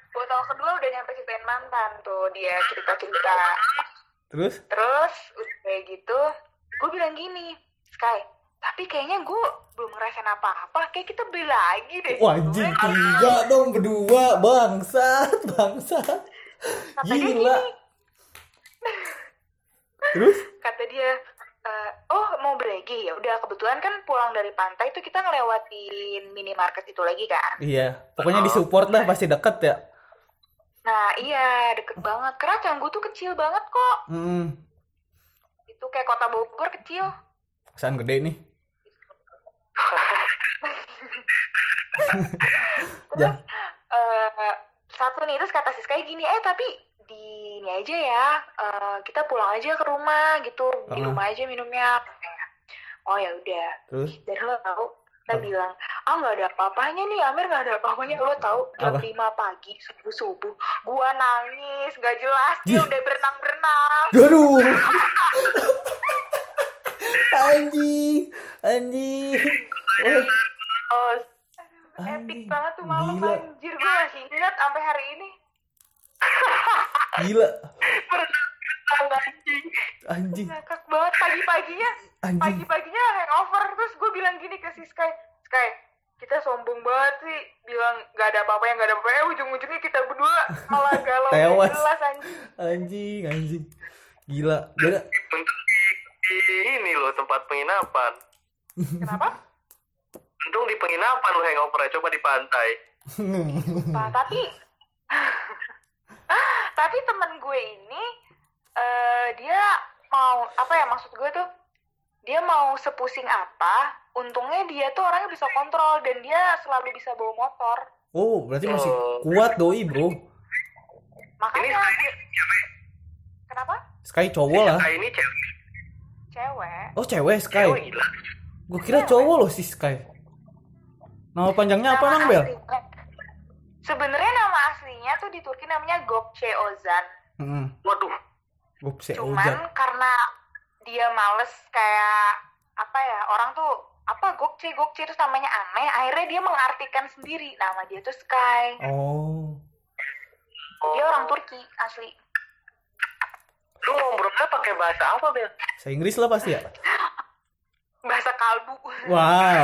botol kedua udah nyampe ceritain mantan tuh dia cerita-cerita Terus? Terus udah kayak gitu, gue bilang gini, Sky, tapi kayaknya gue belum ngerasain apa-apa, kayak kita beli lagi deh. Gitu. tiga dong berdua, bangsat, bangsat. Kata dia Gila. gini, Terus? kata dia, "Eh, oh mau bregi ya udah kebetulan kan pulang dari pantai itu kita ngelewatin minimarket itu lagi kan. Iya, pokoknya disupport dah pasti deket ya. Nah iya deket banget, karena Canggu tuh kecil banget kok. Hmm, Itu kayak kota Bogor kecil. kesan gede nih. Terus eh, satu nih terus kata Siska gini, eh tapi di ini aja ya, eh, kita pulang aja ke rumah gitu, di Ah. rumah aja minumnya. Oh ya udah. Terus? Dan lo tahu, kita Apa? bilang, ah nggak ada apa-apanya nih, Amir nggak ada apa-apanya. Lo tahu jam? 5 pagi subuh subuh, gua nangis, nggak jelas dia udah berenang-berenang. Aduh. anjing, anjing. Oh, Anjing, epic banget tuh malam gila. anjir, gue masih ingat sampai hari ini. gila. Anjing. Anjing, ngakak banget pagi-paginya anjing. pagi-paginya hangover terus gue bilang gini ke si Sky Sky kita sombong banget sih bilang nggak ada apa-apa yang nggak ada apa-apa eh, ujung-ujungnya kita berdua malah galau Tewas. jelas anjing Anjing, anjing. Gila. Beda. Di, ini loh tempat penginapan. kenapa Untung di penginapan lo hangover coba di pantai. Nah, tapi tapi temen gue ini eh, dia mau apa ya maksud gue tuh dia mau sepusing apa untungnya dia tuh orangnya bisa kontrol dan dia selalu bisa bawa motor Oh, berarti masih Oh. kuat doi, Bro. Ini makanya Sky ini cewek. kenapa Sky cowok lah. Sky ini cewek. Cewek Oh, cewek Sky. Cewek gila. Gue kira cowok loh si Sky. Nama panjangnya apa, Nama Nang Bel? aslinya- sebenarnya nama aslinya tuh di Turki namanya Gökçe Ozan Heeh. Waduh. Gopse cuman Ozan. karena dia males kayak apa ya orang tuh apa gokce gokce terus namanya aneh akhirnya dia mengartikan sendiri nama dia tuh Sky Oh. dia orang Turki asli Lu ngobrolnya pakai bahasa apa, Bel? Bahasa Inggris lah pasti ya. bahasa kalbu Wow.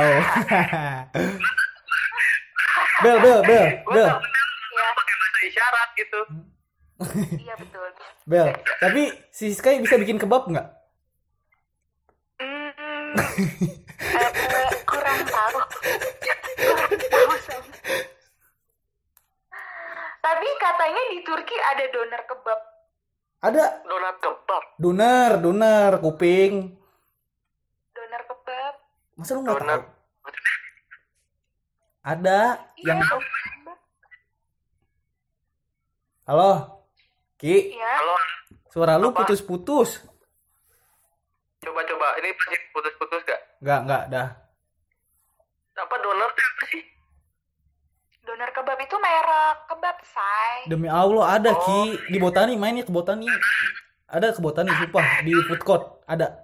bel, bel, bel, bel, tau ya pakai bahasa isyarat gitu. iya betul bel. Tapi si Sky bisa bikin kebab nggak? Hmm, eh, kurang tahu. Tapi katanya di Turki ada doner kebab. Ada Donat kebab. doner, doner kuping. Doner kebab. Masa lu nggak tahu? Ada Iya. yang Halo. Ki, Iya. Halo, suara lu putus-putus. coba-coba. Ini pasti putus-putus gak? Nggak, nggak, dah. Apa donor apa sih? Doner kebab itu merek kebab, say. Demi Allah ada Oh. Ki di Botani main ya ke Botani. Ada ke Botani sumpah di food court ada.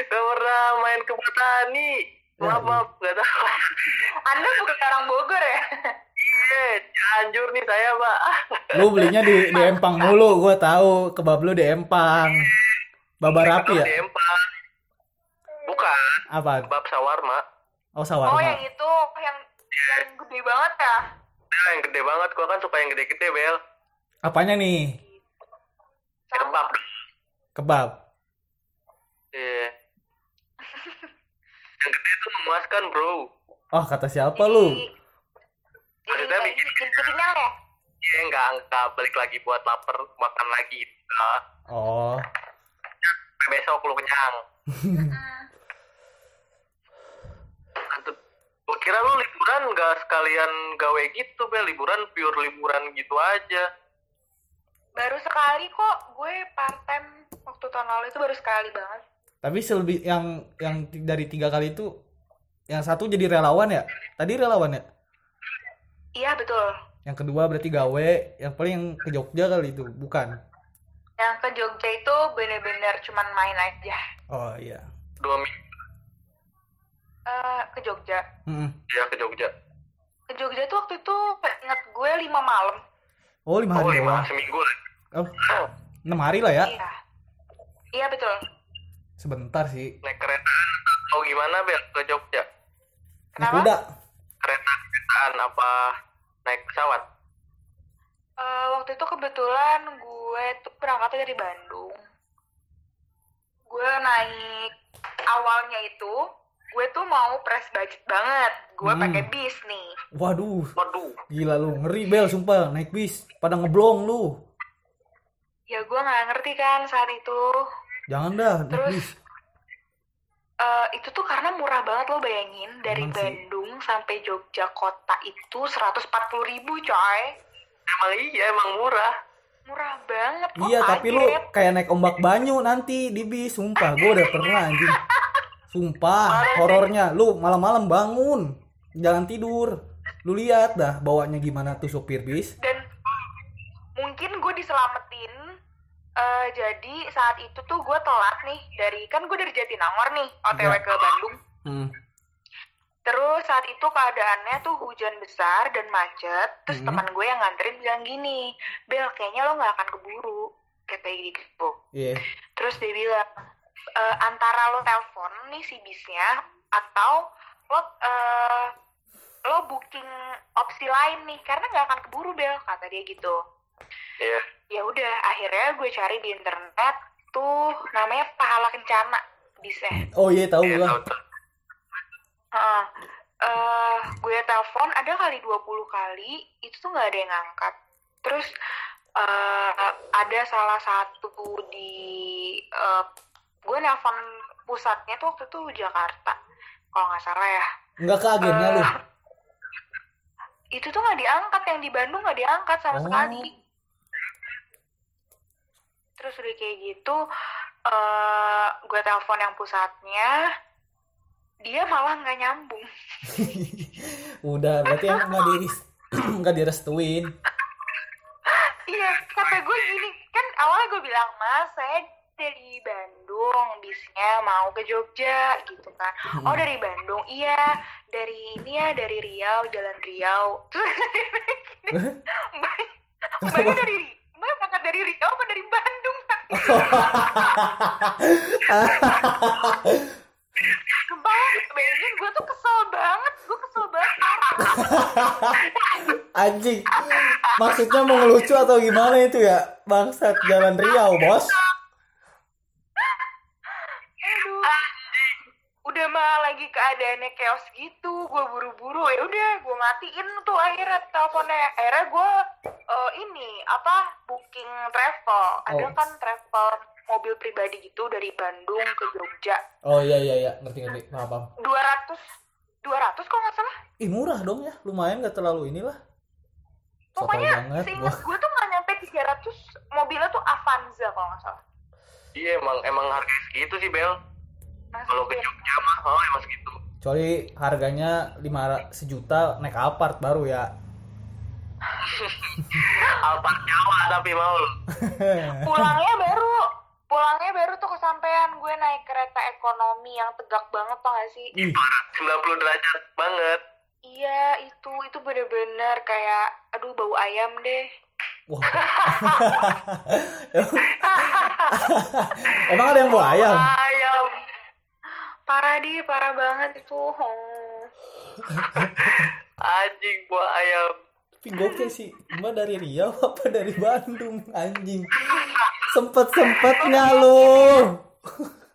Gak pernah main ke Botani. Ya, Maaf, maaf. Gak tahu. Anda bukan orang Bogor ya? Iya, Cianjur nih saya, Pak. Lu belinya di di Empang mulu, gua tahu kebab lu di Empang. Babar rapi ya? Di Empang. Bukan, Apa? kebab sawarma. Oh Oh, sawarma. yang itu yang yang gede banget ya? Nah, yang gede banget. Gua kan suka yang gede-gede, Bel. Apanya nih? Kebab. Kebab. Iya. yang gede itu memuaskan, bro. Oh kata siapa lu? Jadi, jadi Maksudnya kayak bikin- bikin kenyang ya? Iya, nggak, nggak balik lagi buat lapar, makan lagi. Oh. Besok lu kenyang. Gua kira lu liburan nggak sekalian gawe gitu, Bel. Liburan pure liburan gitu aja. Baru sekali kok gue part time waktu tahun lalu itu baru sekali banget. Tapi selebih yang yang dari tiga kali itu yang satu jadi relawan ya? Tadi relawan ya? Iya betul. Yang kedua berarti gawe, yang paling yang ke Jogja kali itu, bukan? Yang ke Jogja itu bener-bener cuman main aja. Oh iya. Dua minggu Eh, ke Jogja. Mm-mm. ya ke Jogja. Ke Jogja tuh waktu itu inget gue lima malam. Oh lima Oh, hari lima doang. seminggu lah. Oh enam hari lah ya? Iya. Iya betul. Sebentar sih. Naik kereta Oh gimana, Bel? Ke Jogja? Naik Kenapa? kuda. Kereta keretaan apa naik pesawat? Eh, waktu itu kebetulan gue tuh berangkatnya dari Bandung. Gue naik awalnya itu gue tuh mau press budget banget. Gue Hmm. pakai bis nih. Waduh, Waduh, gila lu ngeri bel sumpah naik bis pada ngeblong lu. Ya gue nggak ngerti kan saat itu. Jangan dah naik Terus? bis. Eh, itu tuh karena murah banget lo bayangin dari Emang sih. Bandung sampai Jogja kota itu 140.000 ribu coy. emang iya, emang murah. Murah banget. Iya, tapi lu kaget. kayak naik ombak banyu nanti di bis, sumpah. Gue udah pernah anjing. Sumpah, horornya. Lu malam-malam bangun, jangan tidur. Lu lihat dah bawanya gimana tuh sopir bis. dan mungkin gue diselamatin eh, jadi saat itu tuh gue telat nih dari kan gue dari Jatinangor nih otw Ya. ke Bandung Hmm. terus saat itu keadaannya tuh hujan besar dan macet terus Mhm. teman gue yang nganterin bilang gini Bel kayaknya lo nggak akan keburu kata gitu Iya. terus dia bilang "E, antara lo telepon nih si bisnya atau lo eh, lo booking opsi lain nih karena nggak akan keburu bel kata dia gitu Iya. ya udah akhirnya gue cari di internet tuh namanya pahala kencana bisnya Oh iya tahu tuh. Heeh. Eh, gue telepon ada kali 20 kali itu tuh nggak ada yang ngangkat terus eh, ada salah satu di eh, gue nelpon pusatnya tuh waktu itu Jakarta kalau nggak salah ya Enggak ke agennya lu. Eh, itu tuh nggak diangkat yang di Bandung nggak diangkat sama Oh. sekali terus udah kayak gitu eh gue telepon yang pusatnya dia malah nggak nyambung Udah, berarti emang enggak diris enggak direstuin. iya kata gue gini kan awalnya gue bilang mas saya dari Bandung, bisnya mau ke Jogja gitu kan. Oh dari Bandung, iya. Dari ini ya, dari Riau, Jalan Riau. Terus Mbak, Mbaknya dari Mbak berangkat dari Riau apa dari Bandung? Banget, bayangin gue tuh kesel banget, gue kesel banget. Anjing. Maksudnya mau ngelucu atau gimana itu ya? Bangsat Jalan Riau, Bos. Aduh. Udah mah lagi keadaannya chaos gitu, gue buru-buru ya udah gue matiin tuh akhirnya teleponnya. Akhirnya gue eh, ini apa booking travel. Ada Oh. kan travel mobil pribadi gitu dari Bandung ke Jogja. Oh iya iya iya, ngerti ngerti. Paham, paham. 200 200 kalau nggak salah. Ih, murah dong ya. Lumayan gak terlalu inilah. Soto Pokoknya banget. seingat gue tuh nggak nyampe 300 mobilnya tuh Avanza kalau nggak salah. Iya emang emang harga segitu sih Bel. Kalau ke Jogja mah oh emang segitu. Kecuali harganya 5 sejuta naik apart baru ya. Alphard Jawa tapi mau pulangnya baru pulangnya baru tuh kesampaian gue naik kereta ekonomi yang tegak banget tau gak sih Ih, Parah, 90 derajat banget. iya itu itu bener-bener kayak aduh bau ayam deh wah. Emang ada yang bawa ayam? ayam parah deh parah banget itu oh. Anjing buah ayam. Tapi gokil sih. Mbak dari Riau apa dari Bandung? Anjing. Sempet-sempetnya lu.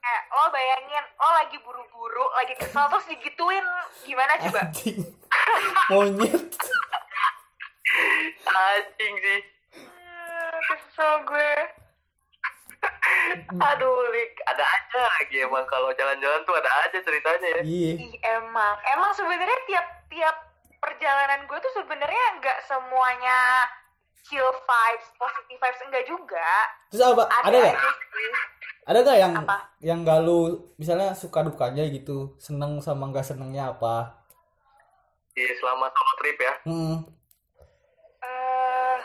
eh lo bayangin lo lagi buru-buru lagi kesel terus digituin gimana coba Anjing. Monyet. Anjing sih. Hmm, kesel gue Aduh, Lik, ada aja lagi emang kalau jalan-jalan tuh ada aja ceritanya ya. Iya. Emang, emang sebenarnya tiap-tiap perjalanan gue tuh sebenarnya nggak semuanya chill vibes, positive vibes enggak juga. Terus apa? Ada, Ada gak? aja sih. Ada gak yang Apa? yang gak lu misalnya suka dukanya gitu, seneng sama gak senengnya apa? Iya, selama solo trip ya. Hmm. Eh,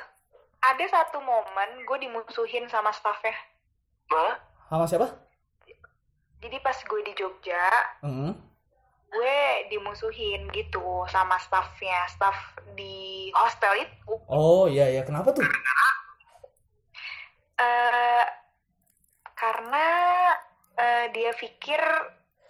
ada satu momen gue dimusuhin sama staffnya. Sama siapa? Jadi pas gue di Jogja, Hmm. gue dimusuhin gitu sama staffnya, staff di hostel itu. Oh iya iya, kenapa tuh? eh karena eh, dia pikir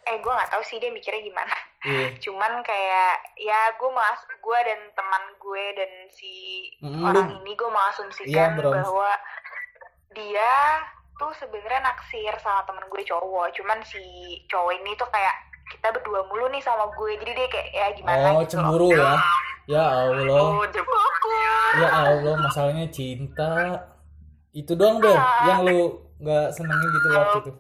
eh gue nggak tahu sih dia mikirnya gimana Iya. cuman kayak ya gue mas gue dan teman gue dan si Mm, orang lu- ini gue mengasumsikan bro. bahwa dia tuh sebenarnya naksir sama temen gue cowok cuman si cowok ini tuh kayak kita berdua mulu nih sama gue jadi dia kayak ya gimana Oh, gitu loh. cemburu ya. Ya Allah. Oh. Ya Allah, masalahnya cinta. Itu doang, Bel, yang lu nggak senengin gitu waktu itu.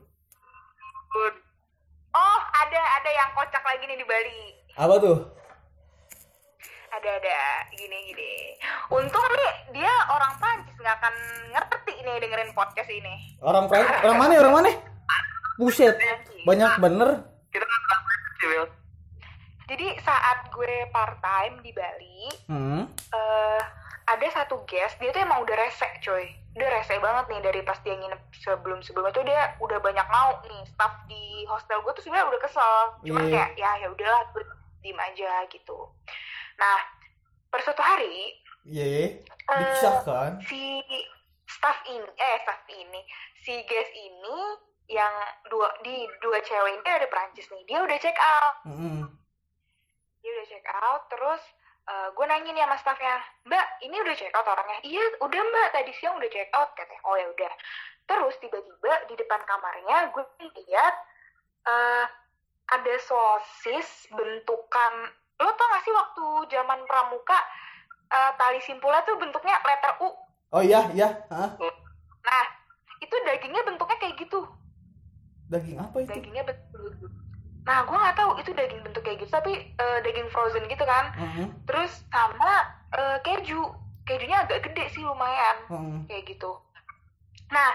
oh ada ada yang kocak lagi nih di Bali Apa tuh? Ada ada gini gini untung nih dia orang Prancis nggak akan ngerti nih dengerin podcast ini Orang Prancis, orang mana? Orang mana? Buset. Banyak bener. Kita jadi saat gue part time di Bali Hmm. eh ada satu guest dia tuh emang udah rese coy udah rese banget nih dari pas dia nginep sebelum sebelumnya tuh dia udah banyak mau nih staff di hostel gue tuh sebenarnya udah kesel cuman Iya. kayak ya ya udahlah gue diem aja gitu nah per suatu hari Iya, iya. Dipisahkan. si staff ini eh staff ini si guest ini yang dua di dua cewek ini ada Perancis nih dia udah check out Mm-mm. dia udah check out terus gue nanya nih sama staffnya mbak ini udah check out orangnya iya udah mbak tadi siang udah check out katanya oh ya udah terus tiba-tiba di depan kamarnya gue lihat eh, ada sosis bentukan lo tau gak sih waktu zaman pramuka eh, tali simpulnya tuh bentuknya letter U Oh iya, iya. Hah? nah itu dagingnya bentuknya kayak gitu Daging apa itu? dagingnya bentuk nah gue nggak tahu itu daging bentuk kayak gitu tapi eh, daging frozen gitu kan Mm-mm. terus sama eh, keju kejunya agak gede sih lumayan Mm-mm. kayak gitu nah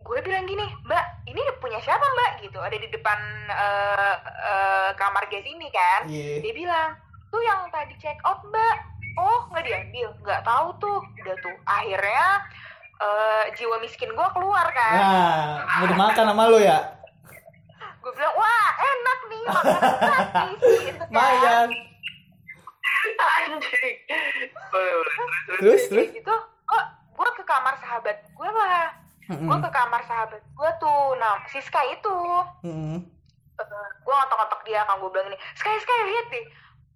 gue bilang gini mbak ini punya siapa mbak gitu ada di depan eh, eh, kamar guest ini kan Iya. dia bilang tuh yang tadi check out mbak oh nggak diambil nggak tahu tuh udah tuh akhirnya eh, jiwa miskin gue keluar kan Nah, mau dimakan sama lu ya? gue bilang wah enak nih makanan gratis gitu kan. Anjing. Terus, terus. Terus, gitu gue gue ke kamar sahabat gue lah gue ke kamar sahabat gue tuh. Nah si Sky itu. Mm-mm. gue ngotok-ngotok dia kan gue bilang ini Sky Sky lihat deh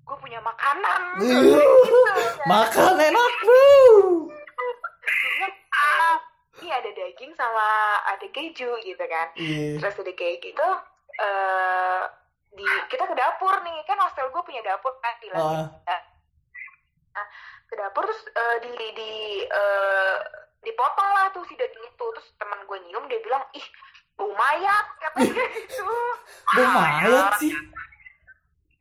gue punya makanan. Gitu Makan enak, bilang, "Ah, ini ada daging sama ada keju gitu kan. Iya. terus ada kayak gitu eh di kita ke dapur nih. Kan hostel gue punya dapur kan di lantai Ah. Nah, ke dapur terus eh, di di eh, dipotong lah tuh si daging itu. Terus teman gue nyium dia bilang ih bau mayat katanya gitu. Bau mayat sih.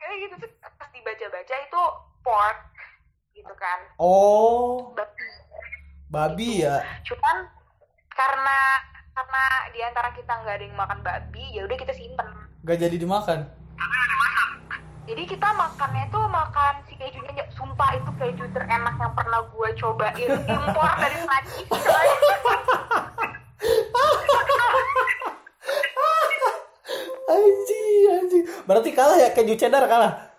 kayak gitu terus pas dibaca-baca itu pork gitu kan. Oh, babi. Babi ya. cuman karena karena di antara kita nggak ada yang makan babi ya udah kita simpen. Gak jadi dimakan. Jadi kita makannya tuh makan si kejunya sumpah itu keju terenak yang pernah gue cobain impor dari Prancis coy. Anjing, anjing. Berarti kalah ya keju cheddar kalah.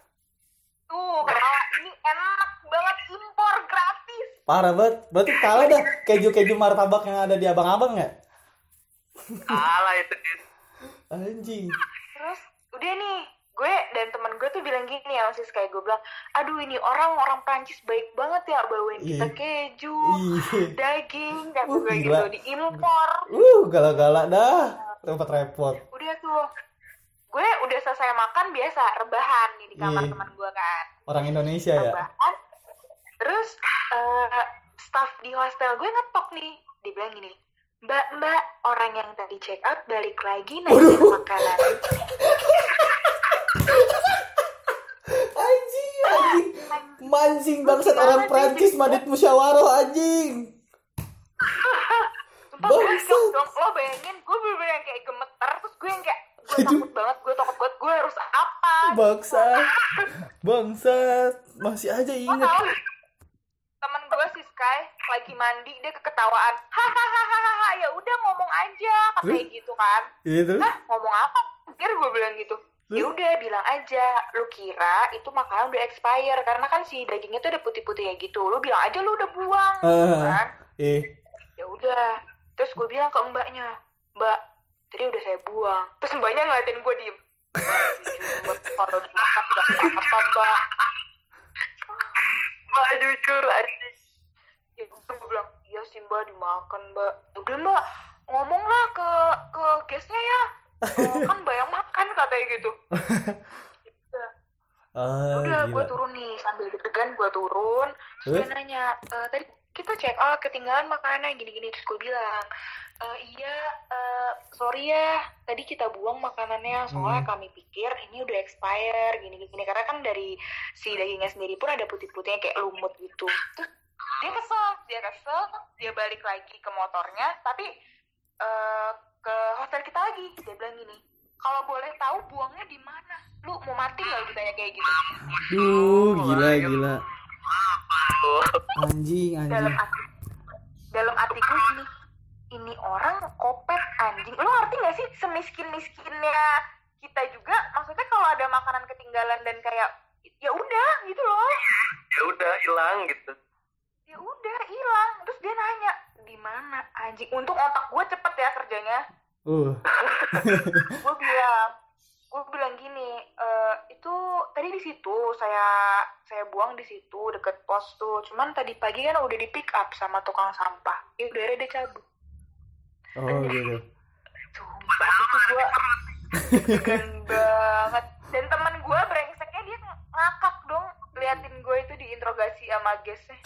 tuh kalau ini enak banget impor gratis Parah banget. Berarti kalah dah keju-keju martabak yang ada di abang-abang ya? Salah itu. Anjing. terus udah nih gue dan teman gue tuh bilang gini ya masih kayak gue bilang aduh ini orang orang Prancis baik banget ya bawain kita Iya. keju Iya. daging kayak Uh, gue gitu gila. diimpor Uh, galak-galak dah. Repot-repot. udah tuh gue udah selesai makan biasa rebahan nih di kamar Iya. teman gue kan Orang Indonesia ya. rebahan terus eh, staff di hostel gue ngetok nih dia bilang gini mbak mbak orang yang tadi check out balik lagi nanya makanan Anjing, anjing. Mancing bangsat orang Prancis madit musyawarah anjing. Bangsat. lo bayangin gue bener-bener yang kayak gemeter terus gue yang kayak gue takut banget gue takut banget gue harus apa Bangsat. Bangsat. Masih aja inget. temen gue si Sky lagi mandi dia keketawaan hahaha ya udah ngomong aja katanya gitu kan Iya terus? Hah ngomong apa pikir gue bilang gitu ya udah bilang aja lu kira itu makanan udah expire? Karena kan si dagingnya tuh ada putih-putihnya gitu. Lu bilang aja lu udah buang Ah. kan. Eh, ya udah. Terus gue bilang ke mbaknya mbak tadi udah saya buang. Terus mbaknya ngeliatin gue diem. "Mbak, kalau dimakan nggak apa-apa mbak Mbak jujur anjing. ya gue bilang iya sih mbak dimakan mbak. "Ya udah mbak ngomonglah ke ke guestnya ya "Oh, kan mbak yang makan katanya gitu. Udah. ah, udah gue turun nih sambil deg-degan gue turun. Terus dia nanya "E, tadi kita check out ketinggalan makanan gini-gini. Terus gue bilang "E, iya eh, sorry ya tadi kita buang makanannya soalnya Hmm. kami pikir ini udah expire gini-gini. Karena kan dari si dagingnya sendiri pun ada putih-putihnya kayak lumut gitu. Terus dia kesel dia kesel dia balik lagi ke motornya tapi eh, ke hotel kita lagi dia bilang gini kalau boleh tahu buangnya di mana lu mau mati nggak ditanya kayak gitu Duh, gila, gila. Tuh. Anjing, dalam anjing. hati dalam hati gue gini ini orang kopet anjing lo ngerti gak sih semiskin miskinnya kita juga maksudnya kalau ada makanan ketinggalan dan kayak ya udah gitu loh Ya udah hilang gitu. ya udah hilang terus dia nanya di mana anjing untung otak gue cepet ya kerjanya. Uh, gue bilang gue bilang gini "Eh, itu tadi di situ saya saya buang di situ deket pos tuh. Cuman tadi pagi kan udah di pick up sama tukang sampah. Ya udah dia cabut. Oh gitu. sumpah itu gue banget. Dan teman gue brengseknya dia ngakak dong liatin gue itu diinterogasi sama guestnya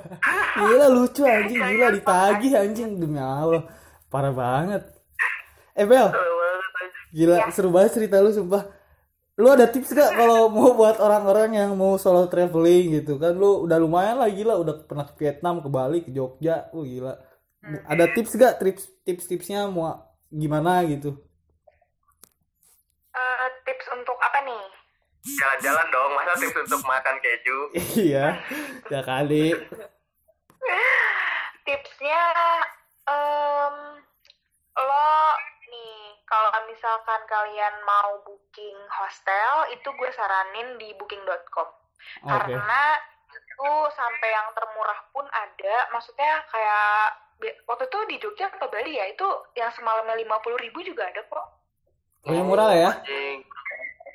Gila lucu anjing, gila ditagih anjing demi Allah. Parah banget. Eh Bel, gila Ya. seru banget cerita lu sumpah. Lu ada tips gak kalau mau buat orang-orang yang mau solo traveling gitu kan? Lu udah lumayan lah gila, udah pernah ke Vietnam, ke Bali, ke Jogja, lu gila. Ada tips gak tips tips-tipsnya mau gimana gitu? Eh, tips untuk Jalan-jalan dong. Masa tips untuk makan keju? iya, ya kali. tipsnya Em, lo nih kalau misalkan kalian mau booking hostel itu gue saranin di booking.com Oke. karena itu sampai yang termurah pun ada maksudnya kayak waktu itu di Jogja atau Bali ya itu yang semalamnya lima puluh ribu juga ada kok Oh, yang murah ya. Anjing.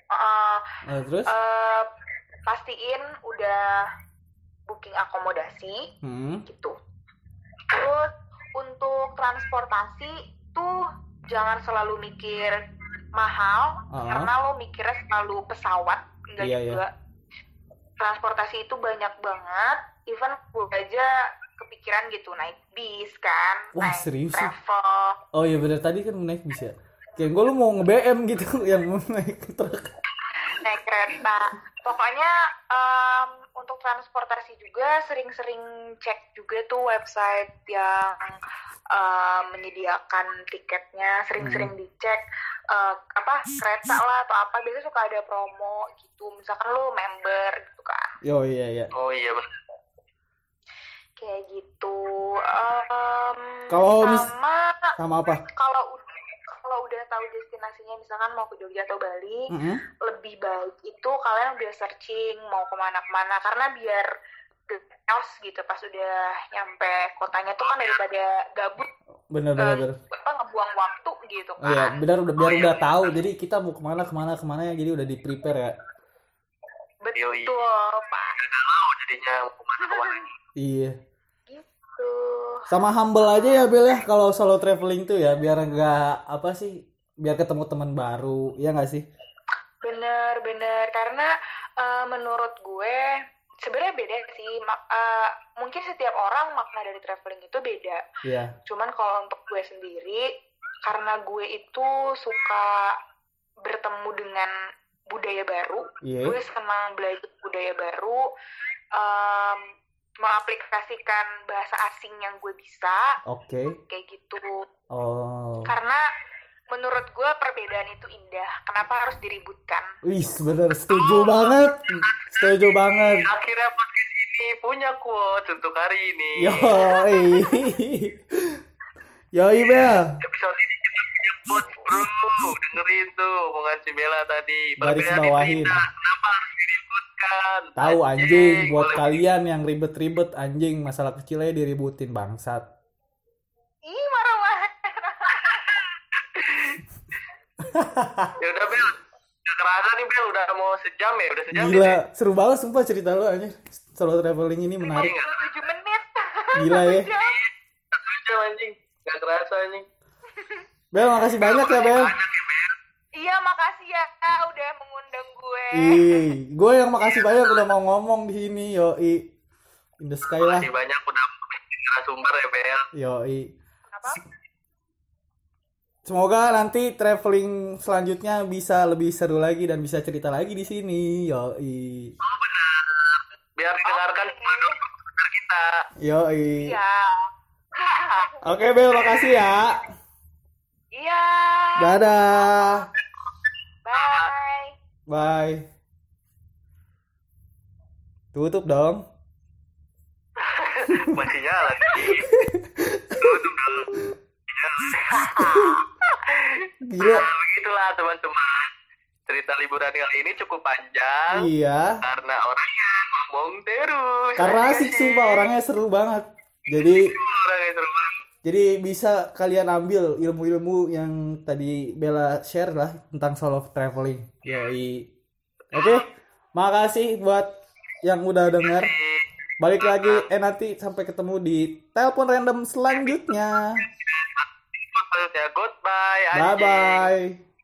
Eh, Nah, terus? eh, pastiin udah booking akomodasi Hmm. gitu. Terus untuk transportasi tuh jangan selalu mikir mahal Ah. karena lo mikirnya selalu pesawat enggak Iya, juga. Transportasi itu banyak banget. Even gue aja kepikiran gitu naik bis kan, Wah, naik serius sih? travel. Oh iya bener tadi kan naik bis ya. Kayak gue lu mau nge-BM gitu yang mau naik truk. naik kereta. Pokoknya em, untuk transportasi juga sering-sering cek juga tuh website yang em, menyediakan tiketnya, sering-sering dicek eh, apa kereta lah atau apa. Biasanya suka ada promo gitu. Misalkan lu member gitu kan. Yo iya iya. Oh iya bener. Kayak gitu. Em, Kalau sama Sama apa? kalau udah kalau udah tahu destinasinya misalkan mau ke Jogja atau Bali, Mm-mm. lebih baik itu kalian udah searching mau ke mana-kemana karena biar chaos gitu pas udah nyampe kotanya tuh kan daripada gabut Bener bener eh, bener. apa ngebuang waktu gitu Oh iya, kan benar udah biar udah tahu. Jadi kita mau ke mana ke mana ke mana ya. Jadi udah di prepare ya. Betul pak Tahu jadinya mau ke mana ke mana. Iya. Gitu Sama humble aja ya Bel ya kalau solo traveling tuh ya biar nggak apa sih biar ketemu teman baru ya nggak sih? bener bener karena eh, menurut gue sebenarnya beda sih eh, mungkin setiap orang makna dari traveling itu beda Iya. Cuman kalau untuk gue sendiri, karena gue itu suka bertemu dengan budaya baru, Iya. gue senang belajar budaya baru, em, mengaplikasikan bahasa asing yang gue bisa, Oke. kayak gitu. Oh. Karena menurut gue perbedaan itu indah. Kenapa harus diributkan? Wih, bener setuju banget. Setuju banget. Akhirnya podcast ini punya quotes untuk hari ini. Yoi. Yoi Bel. Episode ini kita punya quotes bro. Dengerin tuh omongan si Bella tadi. Garis Perbedaan bawahin. itu indah. Kenapa diributkan? Tahu anjing buat boleh. kalian yang ribet-ribet anjing masalah kecilnya diributin bangsat. Ih, marah-marah. Ya udah Bel. Udah kerasa nih Bel. Udah mau sejam ya. Udah sejam Gila, ya. seru banget sumpah cerita lu anjing. Solo traveling ini menarik. 57 menit. Gila ya. Satu jam anjing. Gak kerasa anjing. Bel, makasih banyak ya Bel. Iya, makasih ya udah mengundang gue. Ih, gue yang makasih banyak udah mau ngomong di sini, yoi. In the sky lah, Masih banyak udah narasumber ya Bel. yoi. Apa? Semoga nanti traveling selanjutnya bisa lebih seru lagi dan bisa cerita lagi di sini, yoi. Biar didengarkan sama dokter kita. Yoi. Iya. Oke Bel, makasih ya. Iya. Dadah. Bye. Bye. Tutup dong. Masih nyala. Gila. Nah, begitulah teman-teman. Cerita liburan kali ini cukup panjang Iya. karena orangnya ngomong terus. Karena asik sumpah orangnya seru banget. Jadi Orangnya seru banget. Jadi bisa kalian ambil ilmu-ilmu yang tadi Bella share lah tentang solo traveling. Yoi. Oke, makasih buat yang udah dengar. Balik lagi, eh nanti sampai ketemu di telepon random selanjutnya. Goodbye. Bye bye.